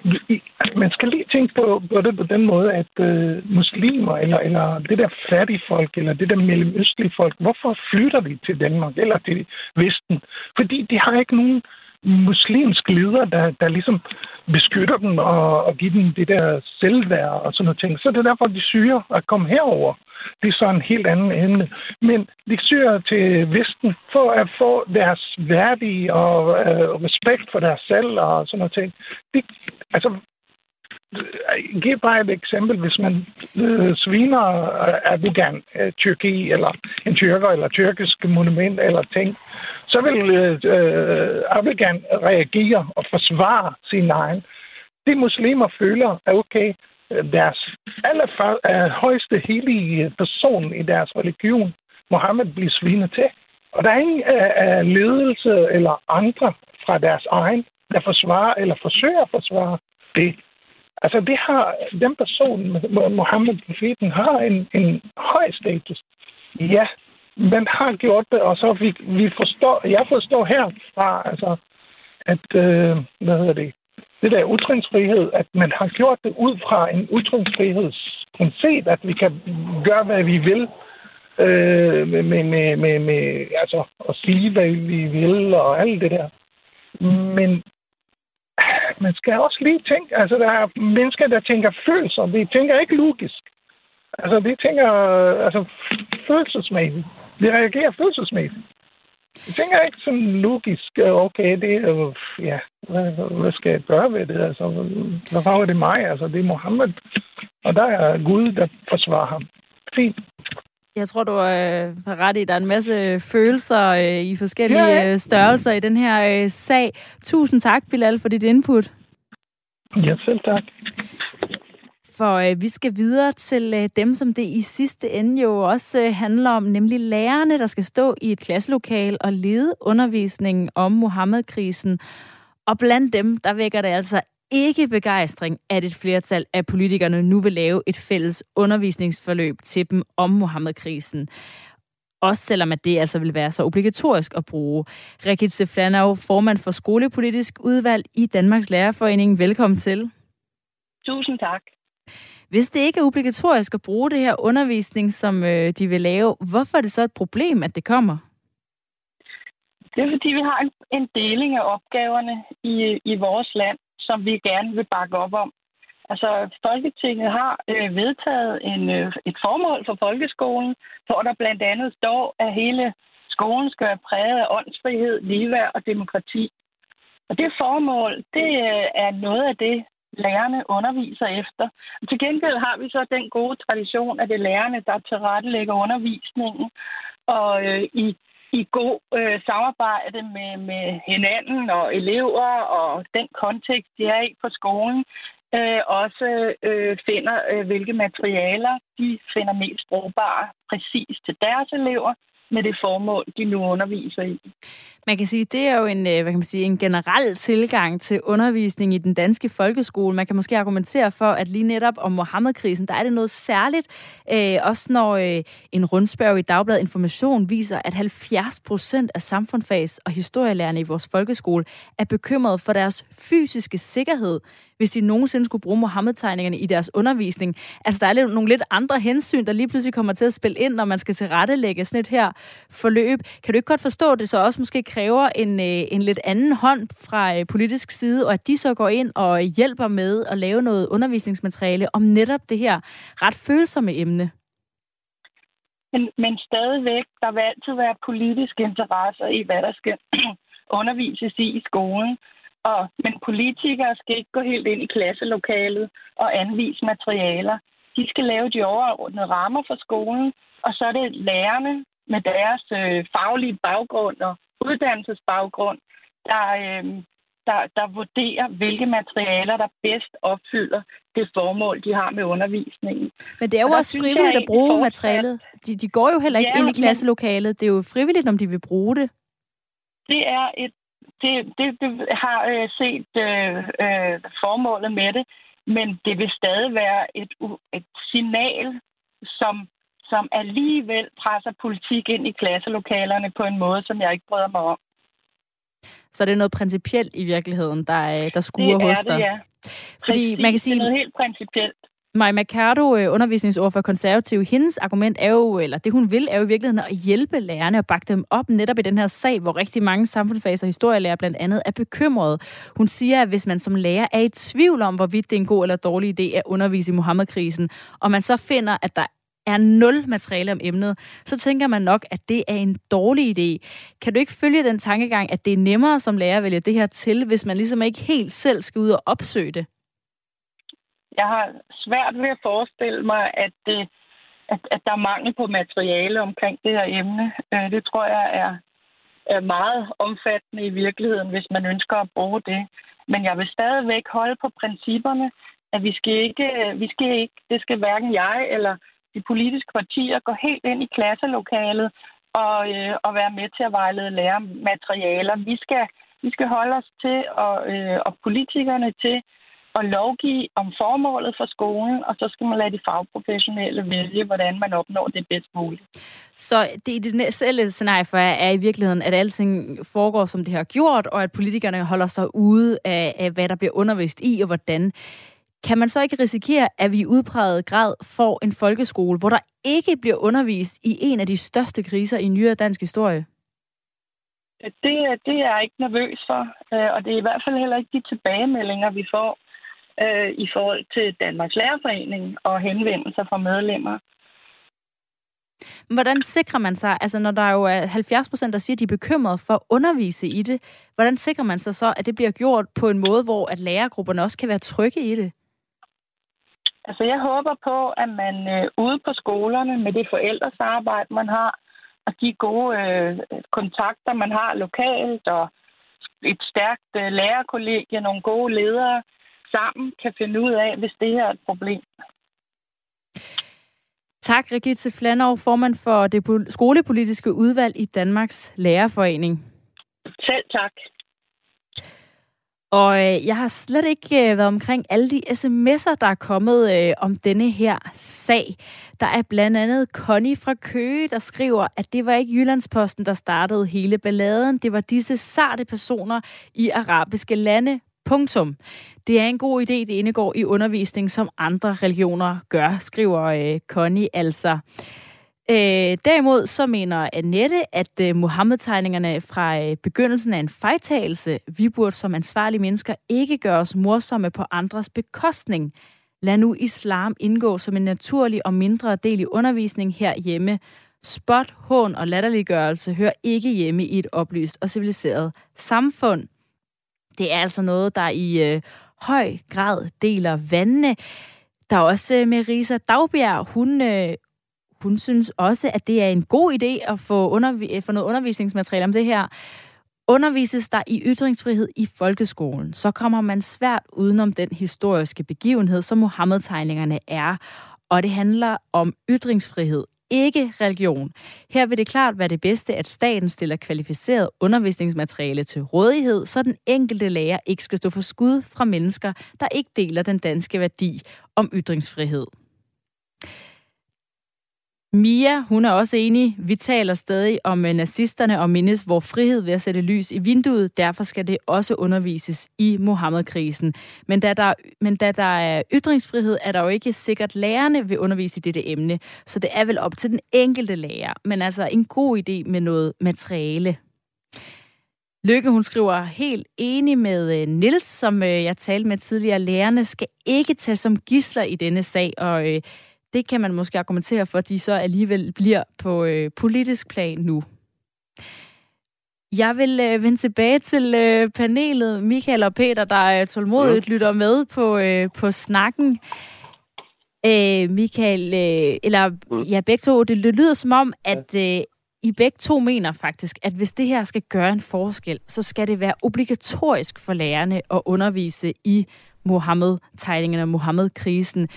Speaker 6: man skal lige tænke på, på det på den måde, at øh, muslimer, eller, eller det der fattige folk, eller det der mellemøstlige folk, hvorfor flytter de til Danmark, eller til Vesten? Fordi de har ikke nogen muslimsk leder, der, der ligesom beskytter dem og, og giver dem det der selvværd og sådan noget ting. Så det er derfor, de syger at komme herover. Det er så en helt anden emne. Men de syrer til Vesten for at få deres værdige og øh, respekt for deres selv og sådan noget ting. De, altså, Giv bare et eksempel. Hvis man øh, sviner øh, Erdogan, øh, Tyrki, eller en tyrker, eller tyrkisk monument, eller ting, så vil øh, Erdogan reagere og forsvare sin egen. De muslimer føler, at okay, deres allerførste, øh, hellige person i deres religion, Mohammed, bliver svinet til. Og der er ingen uh, ledelse eller andre fra deres egen, der forsvarer eller forsøger at forsvare det. Altså, det har, den person, Mohammed, profeten, har en, en høj status. Ja, man har gjort det, og så vi, vi forstår, jeg forstår herfra, altså, at, øh, hvad hedder det, det der ytringsfrihed, at man har gjort det ud fra en utringsfrihedsprincip, at vi kan gøre, hvad vi vil, øh, med, med, med, med, altså, at sige, hvad vi vil, og alt det der. Men man skal også lige tænke, altså der er mennesker, der tænker følelser, de tænker ikke logisk. Altså de tænker altså, følelsesmæssigt. De reagerer følelsesmæssigt. De tænker ikke sådan logisk, øh, okay, det er ja, hvad, hvad skal jeg gøre ved det? Altså, hvad er det mig? Altså, det er Mohammed. Og der er Gud, der forsvarer ham. Fint.
Speaker 1: Jeg tror, du øh, har ret i, at der er en masse følelser øh, i forskellige ja, ja. størrelser i den her øh, sag. Tusind tak, Bilal, for dit input.
Speaker 6: Ja, selv tak.
Speaker 1: For øh, vi skal videre til øh, dem, som det i sidste ende jo også øh, handler om, nemlig lærerne, der skal stå i et klasselokal og lede undervisningen om Mohammed-krisen. Og blandt dem, der vækker det altså ikke begejstring, at et flertal af politikerne nu vil lave et fælles undervisningsforløb til dem om Mohammed-krisen. Også selvom at det altså vil være så obligatorisk at bruge. Rikit Seflanov, formand for skolepolitisk udvalg i Danmarks Lærerforening. Velkommen til.
Speaker 7: Tusind tak.
Speaker 1: Hvis det ikke er obligatorisk at bruge det her undervisning, som øh, de vil lave, hvorfor er det så et problem, at det kommer?
Speaker 7: Det er fordi, vi har en, en deling af opgaverne i, i vores land, som vi gerne vil bakke op om. Altså, Folketinget har øh, vedtaget en, øh, et formål for folkeskolen, hvor der blandt andet står, at hele skolen skal være præget af åndsfrihed, ligeværd og demokrati. Og det formål, det øh, er noget af det, lærerne underviser efter. Og til gengæld har vi så den gode tradition, at det er lærerne, der tilrettelægger undervisningen, og øh, i, i god øh, samarbejde med, med hinanden og elever og den kontekst, de er i på skolen, øh, også øh, finder, øh, hvilke materialer de finder mest brugbare præcis til deres elever med det formål, de nu underviser i.
Speaker 1: Man kan sige, det er jo en, øh, hvad kan man sige, en generel tilgang til undervisning i den danske folkeskole. Man kan måske argumentere for, at lige netop om Mohammed-krisen, der er det noget særligt, øh, også når øh, en rundspørg i Dagbladet Information viser, at 70 procent af samfundsfags- og historielærerne i vores folkeskole er bekymrede for deres fysiske sikkerhed hvis de nogensinde skulle bruge Mohammed-tegningerne i deres undervisning. Altså, der er lidt, nogle lidt andre hensyn, der lige pludselig kommer til at spille ind, når man skal tilrettelægge sådan et her forløb. Kan du ikke godt forstå, at det så også måske kræver en, øh, en lidt anden hånd fra øh, politisk side, og at de så går ind og hjælper med at lave noget undervisningsmateriale om netop det her ret følsomme emne?
Speaker 7: Men, men stadigvæk, der vil altid være politiske interesser i, hvad der skal undervises i i skolen. Og, men politikere skal ikke gå helt ind i klasselokalet og anvise materialer. De skal lave de overordnede rammer for skolen, og så er det lærerne med deres øh, faglige baggrund og uddannelsesbaggrund, der, øh, der, der vurderer, hvilke materialer, der bedst opfylder det formål, de har med undervisningen.
Speaker 1: Men det er jo og også frivilligt at bruge materialet. De, de går jo heller ikke ja, ind i klasselokalet. Det er jo frivilligt, om de vil bruge det.
Speaker 7: Det er et det, det, det har øh, set øh, øh, formålet med det, men det vil stadig være et, et signal, som, som alligevel presser politik ind i klasselokalerne på en måde, som jeg ikke bryder mig om.
Speaker 1: Så det er noget principielt i virkeligheden, der, der skuer hos dig?
Speaker 7: Det det, ja.
Speaker 1: Fordi
Speaker 7: Præcis,
Speaker 1: man kan sige,
Speaker 7: det er noget helt principielt.
Speaker 1: Maja Mercado, øh, undervisningsord for konservativ, hendes argument er jo, eller det hun vil, er jo i virkeligheden at hjælpe lærerne og bakke dem op netop i den her sag, hvor rigtig mange samfundsfaser og historielærer blandt andet er bekymrede. Hun siger, at hvis man som lærer er i tvivl om, hvorvidt det er en god eller dårlig idé at undervise i Mohammed-krisen, og man så finder, at der er nul materiale om emnet, så tænker man nok, at det er en dårlig idé. Kan du ikke følge den tankegang, at det er nemmere som lærer at vælge det her til, hvis man ligesom ikke helt selv skal ud og opsøge det?
Speaker 7: Jeg har svært ved at forestille mig, at, det, at, at der er mangel på materiale omkring det her emne. Øh, det tror jeg er, er meget omfattende i virkeligheden, hvis man ønsker at bruge det. Men jeg vil stadigvæk holde på principperne, at vi skal ikke, vi skal ikke det skal hverken jeg eller de politiske partier gå helt ind i klasselokalet og, øh, og være med til at vejlede lærermaterialer. Vi skal, vi skal holde os til, og, øh, og politikerne til at lovgive om formålet for skolen, og så skal man lade de fagprofessionelle vælge, hvordan man opnår det bedst muligt.
Speaker 1: Så det ideelle scenarie for jer er i virkeligheden, at alting foregår, som det har gjort, og at politikerne holder sig ude af, af hvad der bliver undervist i, og hvordan. Kan man så ikke risikere, at vi i udpræget grad får en folkeskole, hvor der ikke bliver undervist i en af de største kriser i nyere dansk historie?
Speaker 7: Det, det er jeg ikke nervøs for, øh, og det er i hvert fald heller ikke de tilbagemeldinger, vi får øh, i forhold til Danmarks Lærerforening og henvendelser fra medlemmer.
Speaker 1: Hvordan sikrer man sig, altså når der jo er 70 procent, der siger, at de er bekymrede for at undervise i det, hvordan sikrer man sig så, at det bliver gjort på en måde, hvor at lærergrupperne også kan være trygge i det?
Speaker 7: Altså jeg håber på, at man øh, ude på skolerne med det forældresarbejde, man har, og de gode øh, kontakter, man har lokalt, og et stærkt øh, lærerkollegie, nogle gode ledere, sammen kan finde ud af, hvis det her er et problem.
Speaker 1: Tak, Rigitte Flanov, formand for det skolepolitiske udvalg i Danmarks Lærerforening.
Speaker 7: Selv tak.
Speaker 1: Og øh, jeg har slet ikke øh, været omkring alle de sms'er, der er kommet øh, om denne her sag. Der er blandt andet Connie fra Køge, der skriver, at det var ikke Jyllandsposten, der startede hele balladen. Det var disse sarte personer i arabiske lande. Punktum. Det er en god idé, det indgår i undervisning, som andre religioner gør, skriver øh, Connie altså. Øh, derimod så mener Annette, at øh, Mohammed-tegningerne fra øh, begyndelsen er en fejltagelse. Vi burde som ansvarlige mennesker ikke gøre os morsomme på andres bekostning. Lad nu islam indgå som en naturlig og mindre del i undervisning herhjemme. Spot, hån og latterliggørelse hører ikke hjemme i et oplyst og civiliseret samfund. Det er altså noget, der i øh, høj grad deler vandene. Der er også øh, Merisa Dagbjerg. Hun, øh, hun synes også, at det er en god idé at få, undervi- få noget undervisningsmateriale om det her. Undervises der i ytringsfrihed i folkeskolen, så kommer man svært udenom den historiske begivenhed, som Mohammed-tegningerne er. Og det handler om ytringsfrihed, ikke religion. Her vil det klart være det bedste, at staten stiller kvalificeret undervisningsmateriale til rådighed, så den enkelte lærer ikke skal stå for skud fra mennesker, der ikke deler den danske værdi om ytringsfrihed. Mia, hun er også enig. Vi taler stadig om øh, nazisterne og mindes hvor frihed ved at sætte lys i vinduet. Derfor skal det også undervises i Mohammed-krisen. Men da, der, men da der er ytringsfrihed, er der jo ikke sikkert lærerne vil undervise i dette emne. Så det er vel op til den enkelte lærer. Men altså en god idé med noget materiale. Lykke, hun skriver helt enig med øh, Nils, som øh, jeg talte med tidligere. Lærerne skal ikke tage som gisler i denne sag, og det kan man måske argumentere for, at de så alligevel bliver på øh, politisk plan nu. Jeg vil øh, vende tilbage til øh, panelet. Michael og Peter, der er tålmodigt, ja. lytter med på, øh, på snakken. Øh, Michael, øh, eller ja, begge to, det lyder som om, at øh, I begge to mener faktisk, at hvis det her skal gøre en forskel, så skal det være obligatorisk for lærerne at undervise i Mohammed-tegningerne og Mohammed-krisen.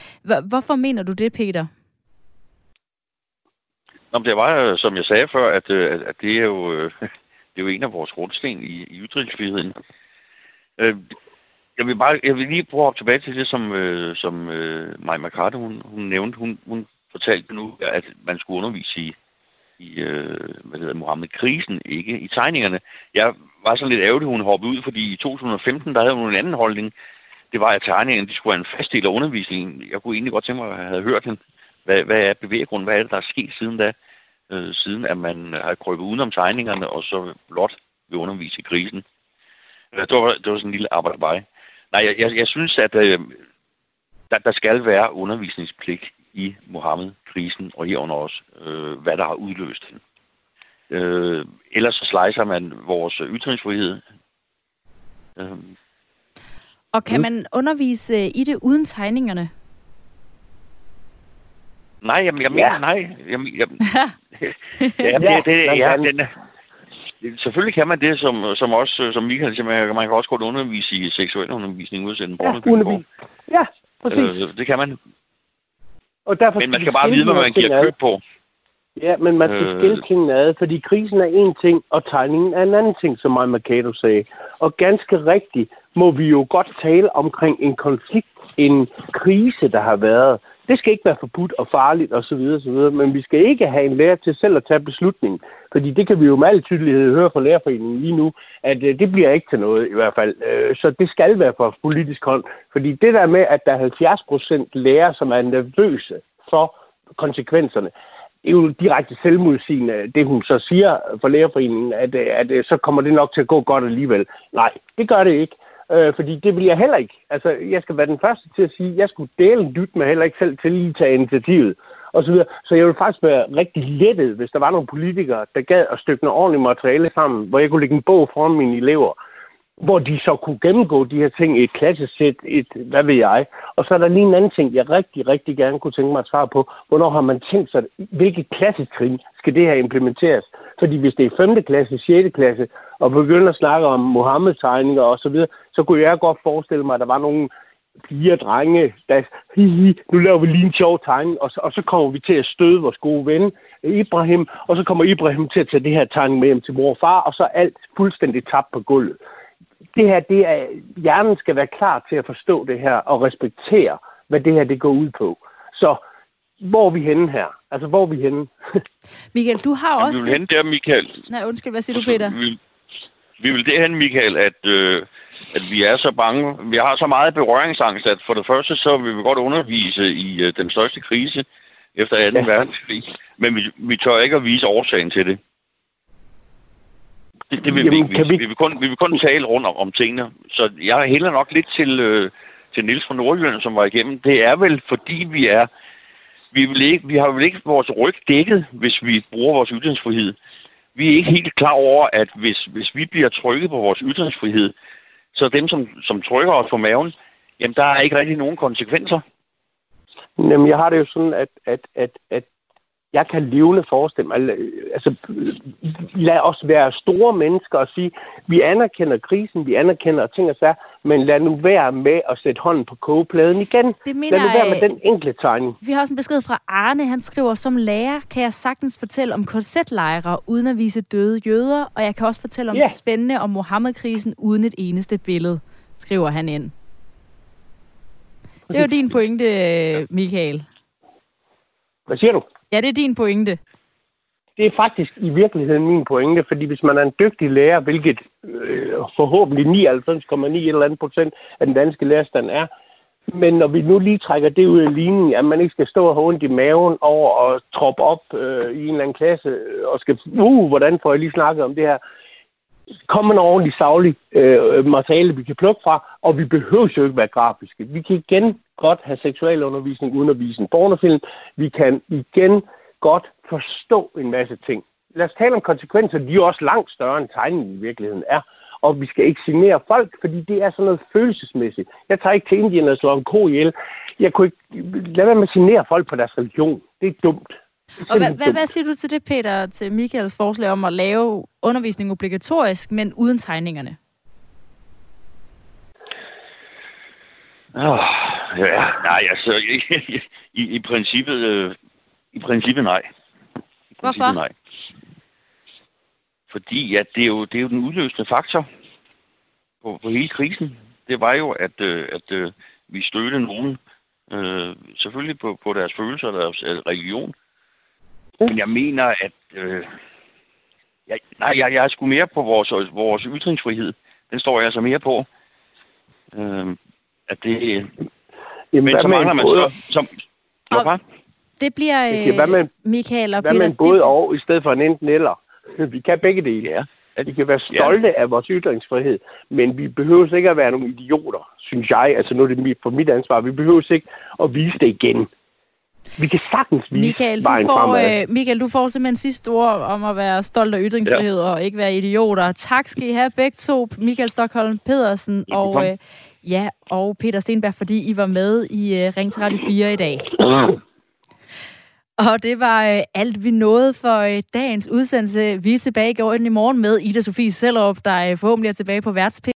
Speaker 1: Hvorfor mener du det, Peter?
Speaker 3: Nå, det var, øh, som jeg sagde før, at, øh, at det, er jo, øh, det er jo en af vores grundsten i, i ytringsfriheden. Jeg vil, bare, jeg vil lige prøve at tilbage til det, som, som Maja McCarthy, hun, hun nævnte. Hun, hun fortalte nu, at man skulle undervise i, i hvad hedder Mohammed-krisen, ikke i tegningerne. Jeg var så lidt ærgerlig, hun hoppede ud, fordi i 2015, der havde hun en anden holdning det var, at tegningerne de skulle være en fast del af undervisningen. Jeg kunne egentlig godt tænke mig, at jeg havde hørt hende. Hvad, hvad er bevæggrunden? Hvad er det, der er sket siden da? Øh, siden at man har krøbet udenom tegningerne, og så blot vil undervise i krisen. Øh, det, var, det var sådan en lille arbejde. Nej, jeg, jeg, jeg synes, at øh, der, der skal være undervisningspligt i Mohammed-krisen, og herunder også, øh, hvad der har udløst den. Øh, ellers så slicer man vores ytringsfrihed.
Speaker 1: Øh, og kan mm. man undervise i det uden tegningerne?
Speaker 3: Nej, jamen, jeg mener ja. nej. Jamen, jamen, jamen, ja, det, det, ja, den, selvfølgelig kan man det, som, som også, som Michael siger, man, man kan også godt undervise i seksuel undervisning, en
Speaker 2: ja, ja, præcis.
Speaker 3: Øh, det kan man. Og derfor Men man skal bare vide, hvad man giver køb på.
Speaker 2: Ja, men man skal øh... skille tingene ad, fordi krisen er en ting, og tegningen er en anden ting, som Maja Mercado sagde. Og ganske rigtigt må vi jo godt tale omkring en konflikt, en krise, der har været. Det skal ikke være forbudt og farligt osv., osv., men vi skal ikke have en lærer til selv at tage beslutningen. Fordi det kan vi jo med al tydelighed høre fra lærerforeningen lige nu, at øh, det bliver ikke til noget i hvert fald. Øh, så det skal være fra politisk hånd. Fordi det der med, at der er 70 procent lærere, som er nervøse for konsekvenserne, det er jo direkte selvmodsigende, det hun så siger for lægerforeningen, at, at, at så kommer det nok til at gå godt alligevel. Nej, det gør det ikke. Øh, fordi det vil jeg heller ikke. Altså, jeg skal være den første til at sige, at jeg skulle dele en dyt med heller ikke selv til lige tage initiativet. Og så, videre. så jeg ville faktisk være rigtig lettet, hvis der var nogle politikere, der gad at stykke noget ordentligt materiale sammen, hvor jeg kunne lægge en bog foran mine elever, hvor de så kunne gennemgå de her ting i et klassesæt, et hvad ved jeg. Og så er der lige en anden ting, jeg rigtig, rigtig gerne kunne tænke mig at svare på. Hvornår har man tænkt sig, hvilket klassetrin skal det her implementeres? Fordi hvis det er 5. klasse, 6. klasse, og begynder at snakke om Mohammed-tegninger og så videre, så kunne jeg godt forestille mig, at der var nogle fire drenge, der hihi, nu laver vi lige en sjov tegning, og så, og så kommer vi til at støde vores gode ven, Ibrahim, og så kommer Ibrahim til at tage det her tegning med hjem til mor og far, og så er alt fuldstændig tabt på gulvet det her, det er, hjernen skal være klar til at forstå det her og respektere, hvad det her det går ud på. Så hvor er vi henne her? Altså, hvor er vi henne?
Speaker 1: Michael, du har også...
Speaker 3: Vi vil henne der, Michael.
Speaker 1: Nej, undskyld, hvad siger du, Peter?
Speaker 3: Vi, vi vil derhen, Michael, at, øh, at vi er så bange. Vi har så meget berøringsangst, at for det første, så vil vi godt undervise i øh, den største krise efter 2. Ja. verdenskrig. Men vi, vi tør ikke at vise årsagen til det. Det, det vil Jamen, vi ikke. Vi, vi... Vi, vil kun, vi vil kun tale rundt om, om tingene. Så jeg hælder nok lidt til, øh, til Nils fra Nordjylland, som var igennem. Det er vel, fordi vi er... Vi, vil ikke, vi har vel ikke vores ryg dækket, hvis vi bruger vores ytringsfrihed. Vi er ikke helt klar over, at hvis, hvis vi bliver trykket på vores ytringsfrihed, så dem, som, som trykker os på maven, jamen der er ikke rigtig nogen konsekvenser.
Speaker 2: Jamen, jeg har det jo sådan, at, at, at, at jeg kan levende forestille mig, altså lad os være store mennesker og sige, vi anerkender krisen, vi anerkender ting og sager, men lad nu være med at sætte hånden på kogepladen igen.
Speaker 1: Det mener
Speaker 2: lad nu være med den enkle tegning.
Speaker 1: Vi har også en besked fra Arne. Han skriver, som lærer kan jeg sagtens fortælle om korsetlejre uden at vise døde jøder, og jeg kan også fortælle om
Speaker 2: Ja.
Speaker 1: spændende om Mohammed-krisen uden et eneste billede, skriver han ind. Det er jo din pointe, øh, Michael.
Speaker 2: Hvad siger du?
Speaker 1: Ja, det er din pointe.
Speaker 2: Det er faktisk i virkeligheden min pointe, fordi hvis man er en dygtig lærer, hvilket øh, forhåbentlig 99,9 eller andet procent af den danske lærerstand er, men når vi nu lige trækker det ud af ligningen, at man ikke skal stå og have ondt i maven over at troppe op øh, i en eller anden klasse øh, og skal, uh, hvordan får jeg lige snakket om det her, kommer en ordentlig savlig øh, materiale, vi kan plukke fra, og vi behøver jo ikke være grafiske. Vi kan igen godt have seksualundervisning uden at vise en pornofilm. Vi kan igen godt forstå en masse ting. Lad os tale om konsekvenser. De er også langt større end tegningen i virkeligheden er. Og vi skal ikke signere folk, fordi det er sådan noget følelsesmæssigt. Jeg tager ikke til Indien og slår en ko ihjel. Jeg kunne ikke... Lad være med at signere folk på deres religion. Det er dumt.
Speaker 1: Og hvad, hvad, hvad siger du til det, Peter, til Michaels forslag om at lave undervisning obligatorisk, men uden tegningerne?
Speaker 3: Oh, ja, nej, altså, i, i, i princippet, øh, i princippet nej. I
Speaker 1: Hvorfor?
Speaker 3: princippet nej. Fordi at det, er jo, det er jo den udløsende faktor på, på hele krisen. Det var jo, at, øh, at øh, vi stødte nogen, øh, selvfølgelig på, på deres følelser og deres øh, religion. Men jeg mener, at... Øh, jeg, nej, jeg, jeg er sgu mere på vores, vores ytringsfrihed. Den står jeg altså mere på. Øh, at det,
Speaker 2: Jamen,
Speaker 3: men
Speaker 2: hvad
Speaker 3: så mangler man
Speaker 2: både-
Speaker 3: så... Som,
Speaker 1: Og-
Speaker 3: Hvorfor?
Speaker 1: Det bliver
Speaker 2: siger, hvad
Speaker 1: øh,
Speaker 2: med-
Speaker 1: Michael og
Speaker 2: Hvad
Speaker 1: Peter.
Speaker 2: med en både
Speaker 1: det,
Speaker 2: og i stedet for en enten eller? Vi kan begge dele.
Speaker 3: Ja.
Speaker 2: At vi kan være stolte af vores ytringsfrihed, men vi behøver ikke at være nogle idioter, synes jeg. Altså nu er det mit- for mit ansvar. Vi behøver ikke at vise det igen. Vi kan sagtens vise
Speaker 1: Michael, du
Speaker 2: vejen
Speaker 1: får,
Speaker 2: fremad.
Speaker 1: øh, Michael, du får simpelthen sidste ord om at være stolt af ytringsfrihed ja. og ikke være idioter. Tak skal I have begge to, Michael Stockholm Pedersen og,
Speaker 3: Velbekomme.
Speaker 1: øh, ja, og Peter Stenberg, fordi I var med i uh, Ring til Radio 4 i dag. Og det var uh, alt, vi nåede for uh, dagens udsendelse. Vi er tilbage i morgen med Ida Sofie Sellerup, der uh, forhåbentlig er tilbage på værtspil.